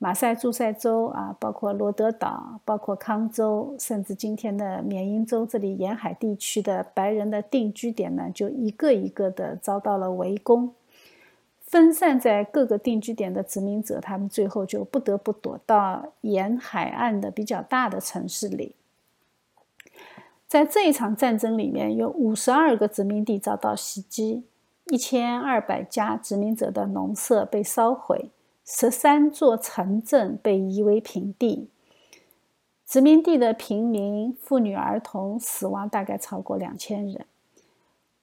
马赛诸塞州啊，包括罗德岛，包括康州，甚至今天的缅因州这里沿海地区的白人的定居点呢，就一个一个的遭到了围攻。分散在各个定居点的殖民者，他们最后就不得不躲到沿海岸的比较大的城市里。在这一场战争里面，有五十二个殖民地遭到袭击，一千二百家殖民者的农舍被烧毁。十三座城镇被夷为平地，殖民地的平民、妇女、儿童死亡大概超过两千人，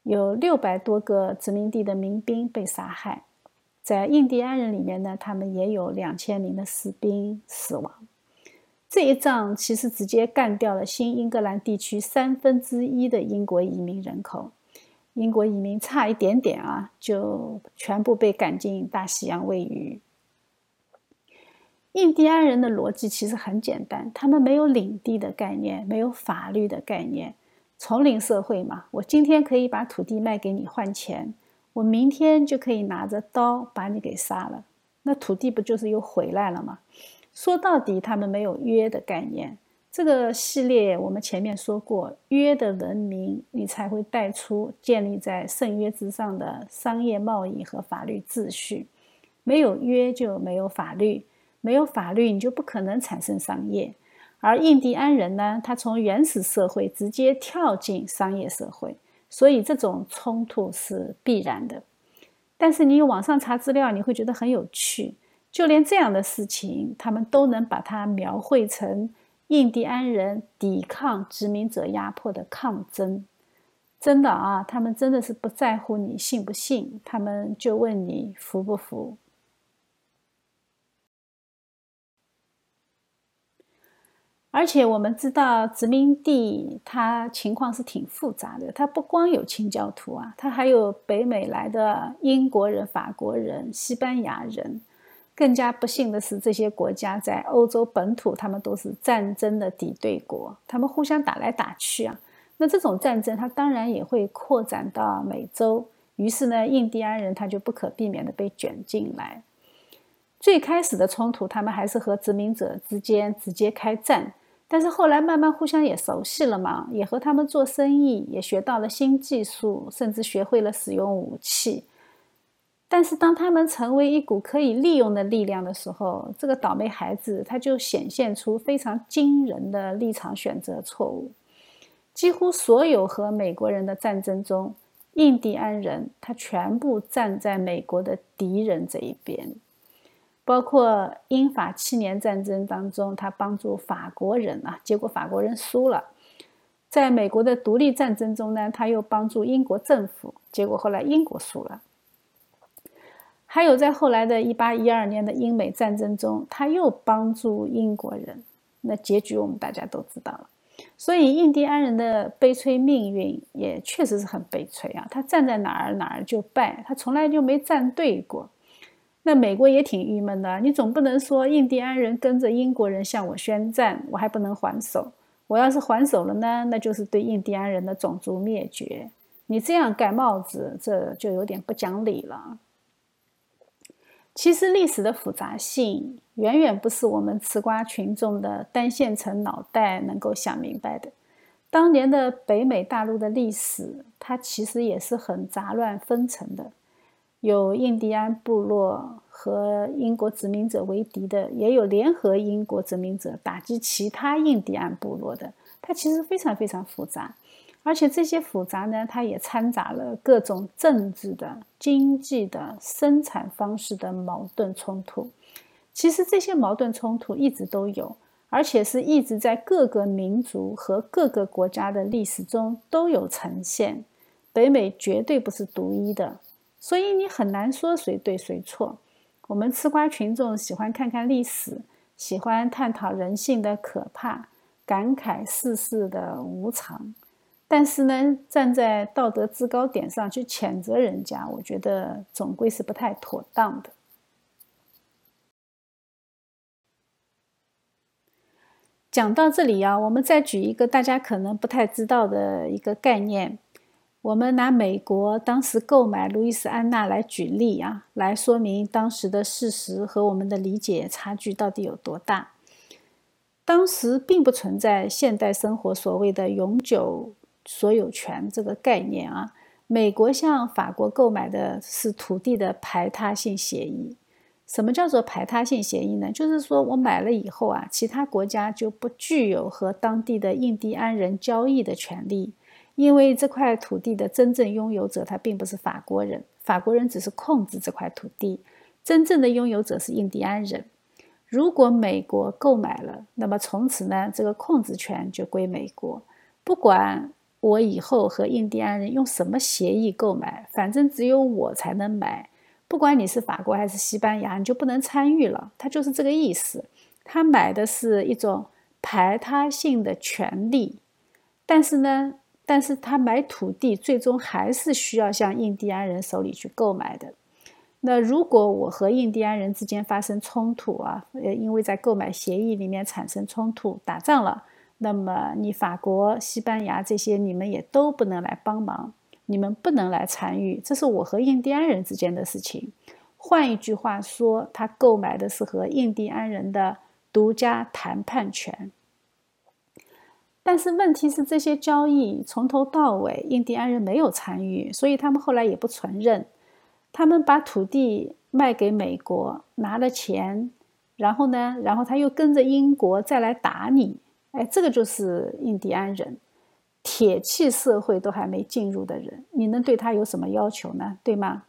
有六百多个殖民地的民兵被杀害。在印第安人里面呢，他们也有两千名的士兵死亡。这一仗其实直接干掉了新英格兰地区三分之一的英国移民人口，英国移民差一点点啊，就全部被赶进大西洋喂鱼。印第安人的逻辑其实很简单，他们没有领地的概念，没有法律的概念，丛林社会嘛。我今天可以把土地卖给你换钱，我明天就可以拿着刀把你给杀了，那土地不就是又回来了吗？说到底，他们没有约的概念。这个系列我们前面说过，约的文明，你才会带出建立在圣约之上的商业贸易和法律秩序。没有约就没有法律。没有法律，你就不可能产生商业。而印第安人呢，他从原始社会直接跳进商业社会，所以这种冲突是必然的。但是你网上查资料，你会觉得很有趣。就连这样的事情，他们都能把它描绘成印第安人抵抗殖民者压迫的抗争。真的啊，他们真的是不在乎你信不信，他们就问你服不服。而且我们知道，殖民地它情况是挺复杂的。它不光有清教徒啊，它还有北美来的英国人、法国人、西班牙人。更加不幸的是，这些国家在欧洲本土，他们都是战争的敌对国，他们互相打来打去啊。那这种战争，它当然也会扩展到美洲。于是呢，印第安人他就不可避免的被卷进来。最开始的冲突，他们还是和殖民者之间直接开战。但是后来慢慢互相也熟悉了嘛，也和他们做生意，也学到了新技术，甚至学会了使用武器。但是当他们成为一股可以利用的力量的时候，这个倒霉孩子他就显现出非常惊人的立场选择错误。几乎所有和美国人的战争中，印第安人他全部站在美国的敌人这一边。包括英法七年战争当中，他帮助法国人啊，结果法国人输了。在美国的独立战争中呢，他又帮助英国政府，结果后来英国输了。还有在后来的一八一二年的英美战争中，他又帮助英国人，那结局我们大家都知道了。所以印第安人的悲催命运也确实是很悲催啊，他站在哪儿哪儿就败，他从来就没站对过。那美国也挺郁闷的，你总不能说印第安人跟着英国人向我宣战，我还不能还手。我要是还手了呢，那就是对印第安人的种族灭绝。你这样盖帽子，这就有点不讲理了。其实历史的复杂性远远不是我们吃瓜群众的单线程脑袋能够想明白的。当年的北美大陆的历史，它其实也是很杂乱纷呈的。有印第安部落和英国殖民者为敌的，也有联合英国殖民者打击其他印第安部落的。它其实非常非常复杂，而且这些复杂呢，它也掺杂了各种政治的、经济的、生产方式的矛盾冲突。其实这些矛盾冲突一直都有，而且是一直在各个民族和各个国家的历史中都有呈现。北美绝对不是独一的。所以你很难说谁对谁错。我们吃瓜群众喜欢看看历史，喜欢探讨人性的可怕，感慨世事的无常。但是呢，站在道德制高点上去谴责人家，我觉得总归是不太妥当的。讲到这里啊，我们再举一个大家可能不太知道的一个概念。我们拿美国当时购买路易斯安那来举例啊，来说明当时的事实和我们的理解差距到底有多大。当时并不存在现代生活所谓的永久所有权这个概念啊。美国向法国购买的是土地的排他性协议。什么叫做排他性协议呢？就是说我买了以后啊，其他国家就不具有和当地的印第安人交易的权利。因为这块土地的真正拥有者他并不是法国人，法国人只是控制这块土地，真正的拥有者是印第安人。如果美国购买了，那么从此呢，这个控制权就归美国。不管我以后和印第安人用什么协议购买，反正只有我才能买。不管你是法国还是西班牙，你就不能参与了。他就是这个意思。他买的是一种排他性的权利，但是呢。但是他买土地最终还是需要向印第安人手里去购买的。那如果我和印第安人之间发生冲突啊，呃，因为在购买协议里面产生冲突，打仗了，那么你法国、西班牙这些你们也都不能来帮忙，你们不能来参与，这是我和印第安人之间的事情。换一句话说，他购买的是和印第安人的独家谈判权。但是问题是，这些交易从头到尾，印第安人没有参与，所以他们后来也不承认。他们把土地卖给美国，拿了钱，然后呢，然后他又跟着英国再来打你。哎，这个就是印第安人，铁器社会都还没进入的人，你能对他有什么要求呢？对吗？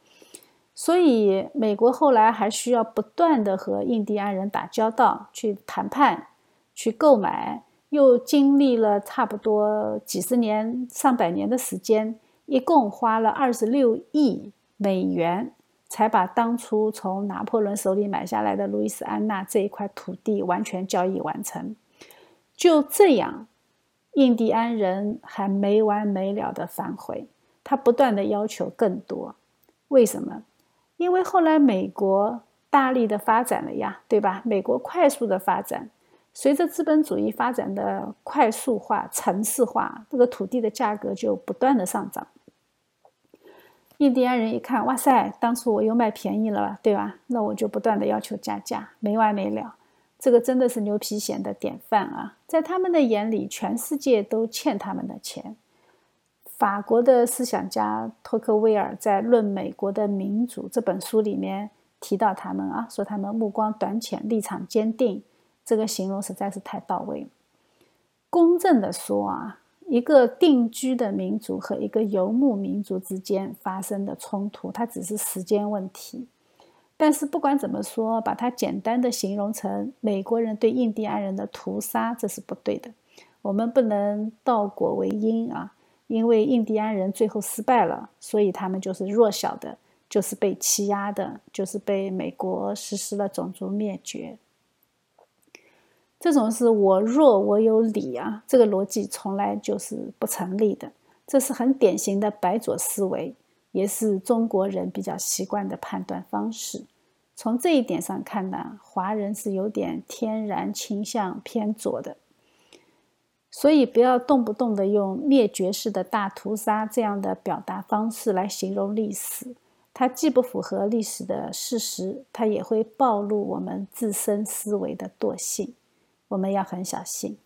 所以美国后来还需要不断的和印第安人打交道，去谈判，去购买。又经历了差不多几十年、上百年的时间，一共花了二十六亿美元，才把当初从拿破仑手里买下来的路易斯安那这一块土地完全交易完成。就这样，印第安人还没完没了的反悔，他不断的要求更多。为什么？因为后来美国大力的发展了呀，对吧？美国快速的发展。随着资本主义发展的快速化、城市化，这个土地的价格就不断的上涨。印第安人一看，哇塞，当初我又卖便宜了，对吧？那我就不断的要求加价，没完没了。这个真的是牛皮癣的典范啊！在他们的眼里，全世界都欠他们的钱。法国的思想家托克维尔在《论美国的民主》这本书里面提到他们啊，说他们目光短浅，立场坚定。这个形容实在是太到位了。公正的说啊，一个定居的民族和一个游牧民族之间发生的冲突，它只是时间问题。但是不管怎么说，把它简单的形容成美国人对印第安人的屠杀，这是不对的。我们不能倒果为因啊，因为印第安人最后失败了，所以他们就是弱小的，就是被欺压的，就是被美国实施了种族灭绝。这种是我弱我有理啊，这个逻辑从来就是不成立的。这是很典型的白左思维，也是中国人比较习惯的判断方式。从这一点上看呢，华人是有点天然倾向偏左的。所以不要动不动的用灭绝式的大屠杀这样的表达方式来形容历史，它既不符合历史的事实，它也会暴露我们自身思维的惰性。我们要很小心。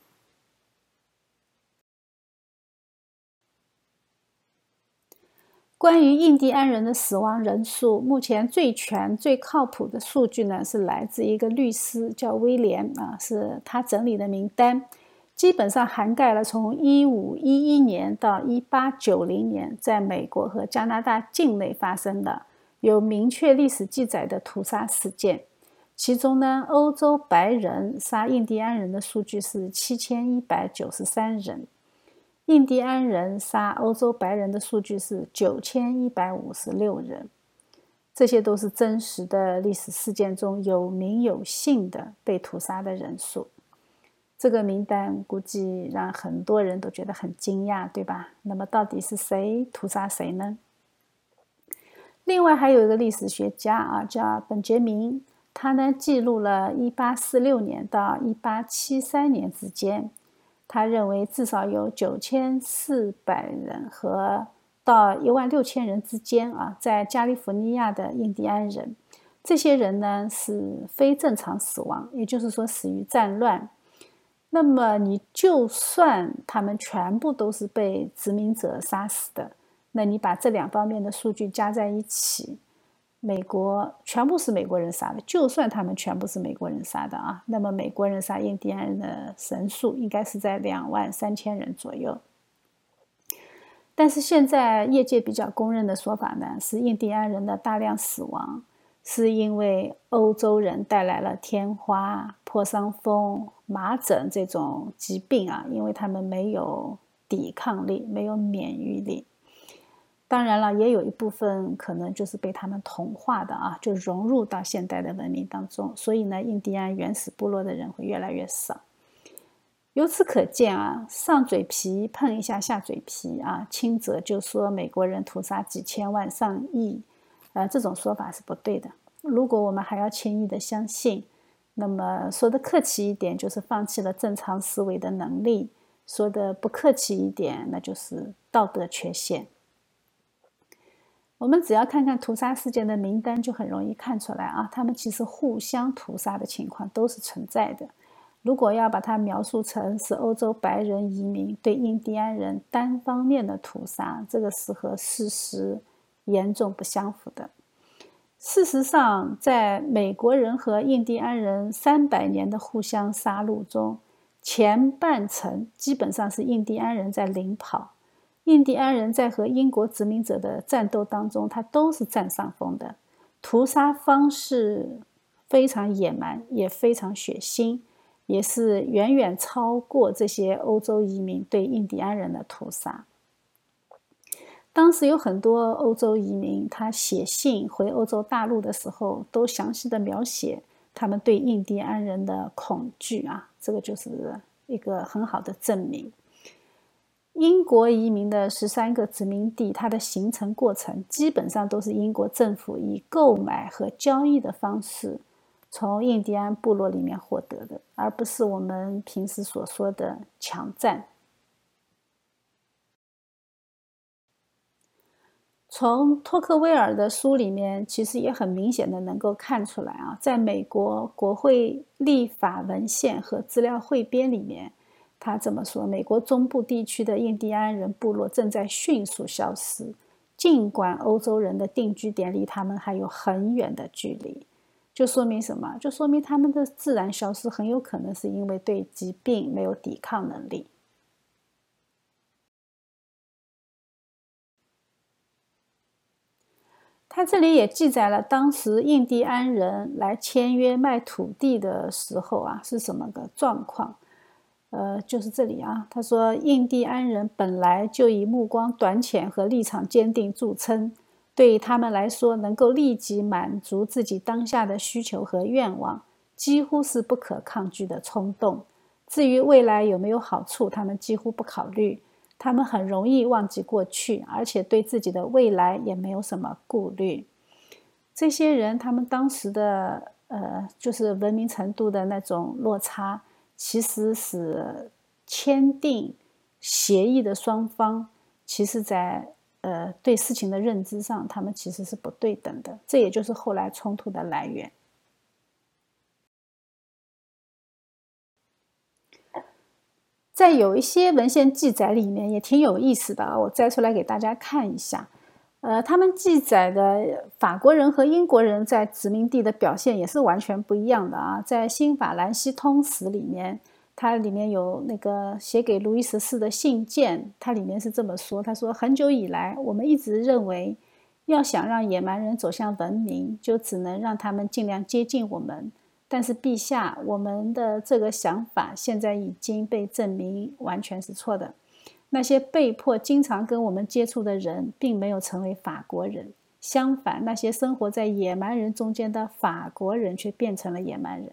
关于印第安人的死亡人数，目前最全、最靠谱的数据呢，是来自一个律师叫威廉啊，是他整理的名单，基本上涵盖了从一五一一年到一八九零年，在美国和加拿大境内发生的有明确历史记载的屠杀事件。其中呢，欧洲白人杀印第安人的数据是七千一百九十三人，印第安人杀欧洲白人的数据是九千一百五十六人。这些都是真实的历史事件中有名有姓的被屠杀的人数。这个名单估计让很多人都觉得很惊讶，对吧？那么到底是谁屠杀谁呢？另外还有一个历史学家啊，叫本杰明。他呢记录了1846年到1873年之间，他认为至少有9400人和到一万六千人之间啊，在加利福尼亚的印第安人，这些人呢是非正常死亡，也就是说死于战乱。那么你就算他们全部都是被殖民者杀死的，那你把这两方面的数据加在一起，美国全部是美国人杀的，就算他们全部是美国人杀的啊，那么美国人杀印第安人的神数应该是在两万三千人左右。但是现在业界比较公认的说法呢，是印第安人的大量死亡。是因为欧洲人带来了天花、破伤风、麻疹这种疾病啊，因为他们没有抵抗力，没有免疫力。当然了，也有一部分可能就是被他们同化的啊，就融入到现代的文明当中。所以呢，印第安原始部落的人会越来越少。由此可见啊，上嘴皮碰一下下嘴皮啊，轻则就说美国人屠杀几千万、上亿。呃，这种说法是不对的。如果我们还要轻易的相信，那么说的客气一点，就是放弃了正常思维的能力；说的不客气一点，那就是道德缺陷。我们只要看看屠杀事件的名单，就很容易看出来啊，他们其实互相屠杀的情况都是存在的。如果要把它描述成是欧洲白人移民对印第安人单方面的屠杀，这个是和事实。严重不相符的。事实上，在美国人和印第安人三百年的互相杀戮中，前半程基本上是印第安人在领跑。印第安人在和英国殖民者的战斗当中，他都是占上风的。屠杀方式非常野蛮，也非常血腥，也是远远超过这些欧洲移民对印第安人的屠杀。当时有很多欧洲移民，他写信回欧洲大陆的时候，都详细的描写他们对印第安人的恐惧啊，这个就是一个很好的证明。英国移民的十三个殖民地，它的形成过程基本上都是英国政府以购买和交易的方式从印第安部落里面获得的，而不是我们平时所说的强占。从托克维尔的书里面，其实也很明显的能够看出来啊，在美国国会立法文献和资料汇编里面，他这么说：美国中部地区的印第安人部落正在迅速消失，尽管欧洲人的定居点离他们还有很远的距离。就说明什么？就说明他们的自然消失很有可能是因为对疾病没有抵抗能力。他这里也记载了当时印第安人来签约卖土地的时候啊是什么个状况？呃，就是这里啊，他说印第安人本来就以目光短浅和立场坚定著称，对于他们来说，能够立即满足自己当下的需求和愿望，几乎是不可抗拒的冲动。至于未来有没有好处，他们几乎不考虑。他们很容易忘记过去，而且对自己的未来也没有什么顾虑。这些人，他们当时的呃，就是文明程度的那种落差，其实是签订协议的双方，其实在呃对事情的认知上，他们其实是不对等的。这也就是后来冲突的来源。在有一些文献记载里面也挺有意思的，我摘出来给大家看一下。呃，他们记载的法国人和英国人在殖民地的表现也是完全不一样的啊。在《新法兰西通史》里面，它里面有那个写给路易十四的信件，它里面是这么说：他说，很久以来，我们一直认为，要想让野蛮人走向文明，就只能让他们尽量接近我们。但是，陛下，我们的这个想法现在已经被证明完全是错的。那些被迫经常跟我们接触的人，并没有成为法国人，相反，那些生活在野蛮人中间的法国人却变成了野蛮人。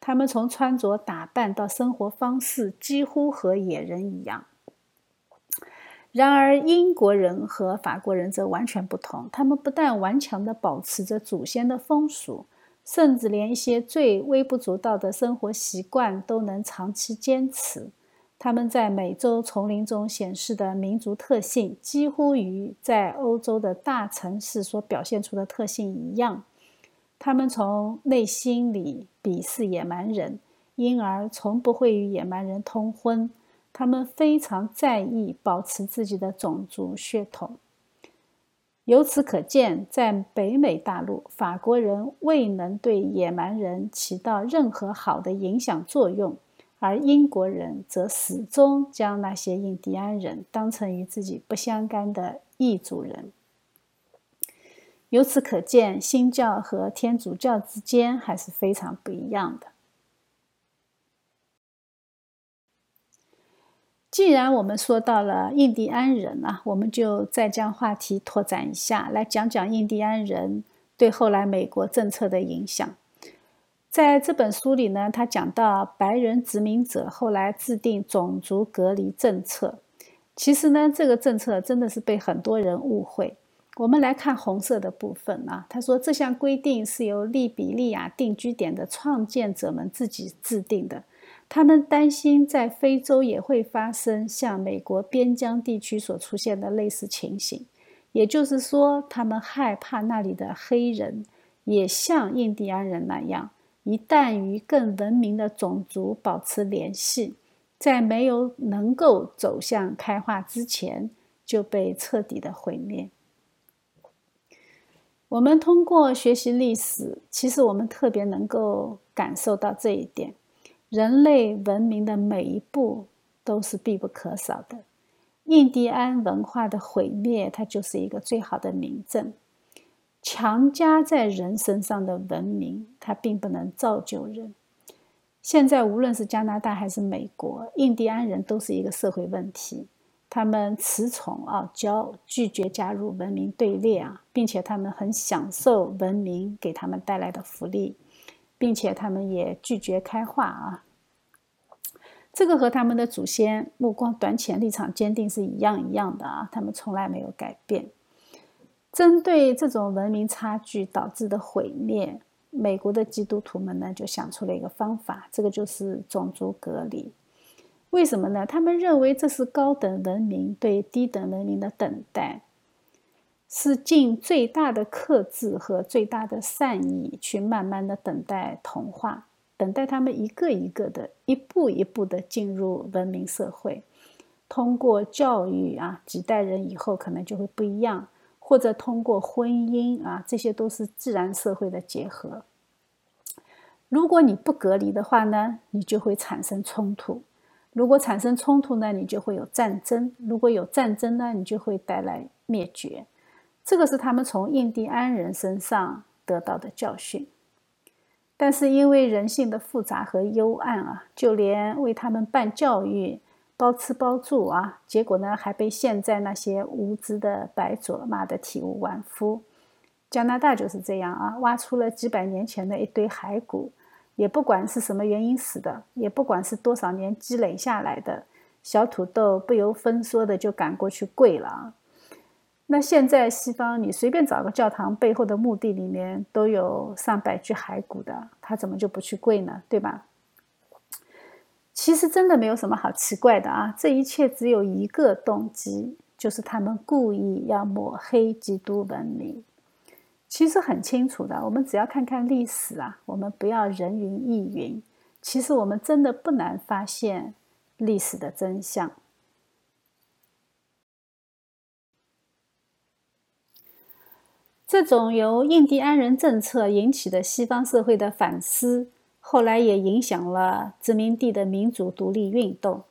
他们从穿着打扮到生活方式，几乎和野人一样。然而，英国人和法国人则完全不同。他们不但顽强地保持着祖先的风俗。甚至连一些最微不足道的生活习惯都能长期坚持。他们在美洲丛林中显示的民族特性，几乎与在欧洲的大城市所表现出的特性一样。他们从内心里鄙视野蛮人，因而从不会与野蛮人通婚。他们非常在意保持自己的种族血统。由此可见，在北美大陆，法国人未能对野蛮人起到任何好的影响作用。而英国人则始终将那些印第安人当成与自己不相干的异族人。由此可见，新教和天主教之间还是非常不一样的。既然我们说到了印第安人啊，我们就再将话题拓展一下，来讲讲印第安人对后来美国政策的影响。在这本书里呢，他讲到白人殖民者后来制定种族隔离政策。其实呢，这个政策真的是被很多人误会。我们来看红色的部分啊，他说这项规定是由利比利亚定居点的创建者们自己制定的。他们担心在非洲也会发生像美国边疆地区所出现的类似情形，也就是说，他们害怕那里的黑人也像印第安人那样。一旦与更文明的种族保持联系，在没有能够走向开化之前，就被彻底的毁灭。我们通过学习历史，其实我们特别能够感受到这一点：人类文明的每一步都是必不可少的。印第安文化的毁灭，它就是一个最好的明证。强加在人身上的文明，它并不能造就人。现在无论是加拿大还是美国，印第安人都是一个社会问题。他们恃宠傲娇，拒绝加入文明队列啊，并且他们很享受文明给他们带来的福利，并且他们也拒绝开化啊。这个和他们的祖先目光短浅、立场坚定是一样一样的啊，他们从来没有改变。针对这种文明差距导致的毁灭，美国的基督徒们呢就想出了一个方法，这个就是种族隔离。为什么呢？他们认为这是高等文明对低等文明的等待，是尽最大的克制和最大的善意去慢慢的等待同化，等待他们一个一个的、一步一步的进入文明社会。通过教育啊，几代人以后可能就会不一样。或者通过婚姻啊，这些都是自然社会的结合。如果你不隔离的话呢，你就会产生冲突。如果产生冲突呢，你就会有战争。如果有战争呢，你就会带来灭绝。这个是他们从印第安人身上得到的教训。但是因为人性的复杂和幽暗啊，就连为他们办教育。包吃包住啊，结果呢还被现在那些无知的白左骂得体无完肤。加拿大就是这样啊，挖出了几百年前的一堆骸骨，也不管是什么原因死的，也不管是多少年积累下来的，小土豆不由分说的就赶过去跪了啊。那现在西方，你随便找个教堂背后的墓地里面都有上百具骸骨的，他怎么就不去跪呢？对吧？其实真的没有什么好奇怪的啊！这一切只有一个动机，就是他们故意要抹黑基督文明。其实很清楚的，我们只要看看历史啊，我们不要人云亦云。其实我们真的不难发现历史的真相。这种由印第安人政策引起的西方社会的反思。后来也影响了殖民地的民主独立运动。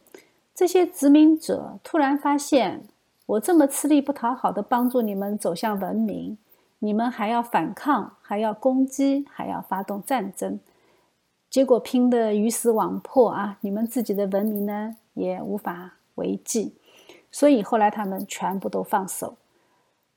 这些殖民者突然发现，我这么吃力不讨好的帮助你们走向文明，你们还要反抗，还要攻击，还要发动战争，结果拼得鱼死网破啊！你们自己的文明呢，也无法维系。所以后来他们全部都放手。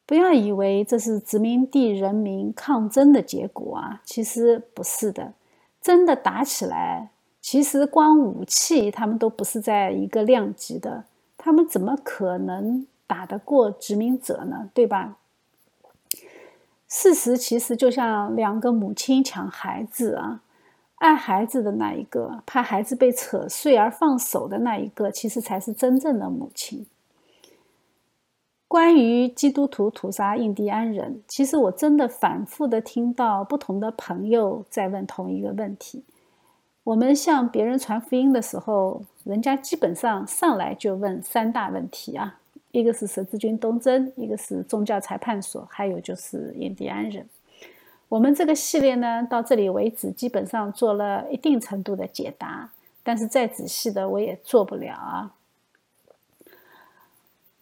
不要以为这是殖民地人民抗争的结果啊，其实不是的。真的打起来，其实光武器他们都不是在一个量级的，他们怎么可能打得过殖民者呢？对吧？事实其实就像两个母亲抢孩子啊，爱孩子的那一个，怕孩子被扯碎而放手的那一个，其实才是真正的母亲。关于基督徒屠杀印第安人，其实我真的反复的听到不同的朋友在问同一个问题。我们向别人传福音的时候，人家基本上上来就问三大问题啊，一个是十字军东征，一个是宗教裁判所，还有就是印第安人。我们这个系列呢，到这里为止，基本上做了一定程度的解答，但是再仔细的我也做不了啊。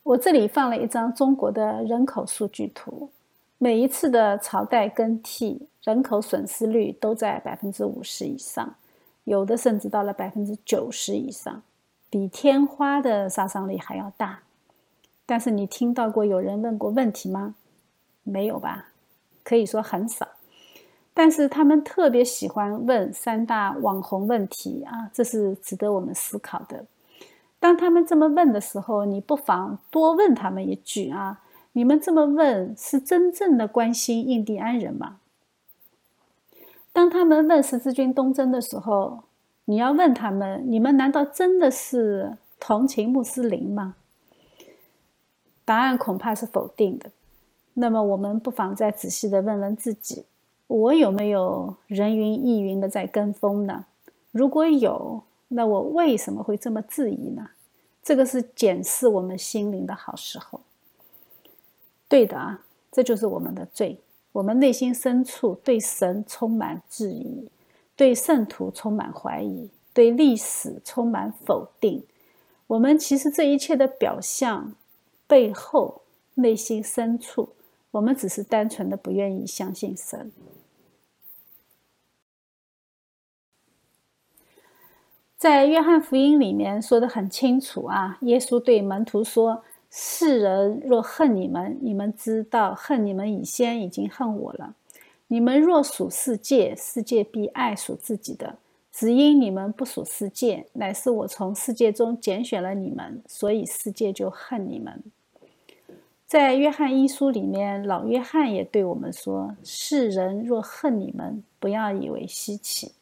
我这里放了一张中国的人口数据图，每一次的朝代更替，人口损失率都在百分之五十以上，有的甚至到了百分之九十以上，比天花的杀伤力还要大。但是你听到过有人问过问题吗？没有吧？可以说很少。但是他们特别喜欢问三大网红问题啊，这是值得我们思考的。当他们这么问的时候，你不妨多问他们一句啊：你们这么问是真正的关心印第安人吗？当他们问十字军东征的时候，你要问他们：你们难道真的是同情穆斯林吗？答案恐怕是否定的。那么我们不妨再仔细的问问自己。我有没有人云亦云的在跟风呢？如果有，那我为什么会这么质疑呢？这个是检视我们心灵的好时候。对的啊，这就是我们的罪。我们内心深处对神充满质疑，对圣徒充满怀疑，对历史充满否定。我们其实这一切的表象背后，内心深处，我们只是单纯的不愿意相信神。在约翰福音里面说的很清楚啊，耶稣对门徒说：“世人若恨你们，你们知道恨你们以先已经恨我了。你们若属世界，世界必爱属自己的。只因你们不属世界，乃是我从世界中拣选了你们，所以世界就恨你们。”在约翰一书里面，老约翰也对我们说：“世人若恨你们，不要以为稀奇。”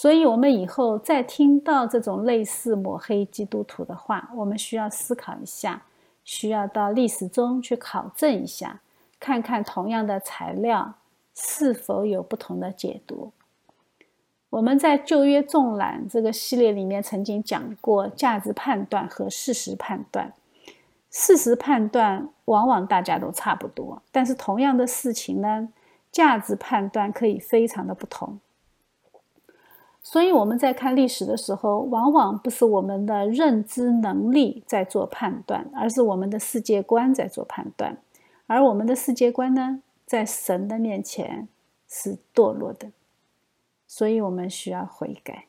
所以，我们以后再听到这种类似抹黑基督徒的话，我们需要思考一下，需要到历史中去考证一下，看看同样的材料是否有不同的解读。我们在旧约纵览这个系列里面曾经讲过价值判断和事实判断。事实判断往往大家都差不多，但是同样的事情呢，价值判断可以非常的不同。所以我们在看历史的时候，往往不是我们的认知能力在做判断，而是我们的世界观在做判断。而我们的世界观呢，在神的面前是堕落的，所以我们需要悔改。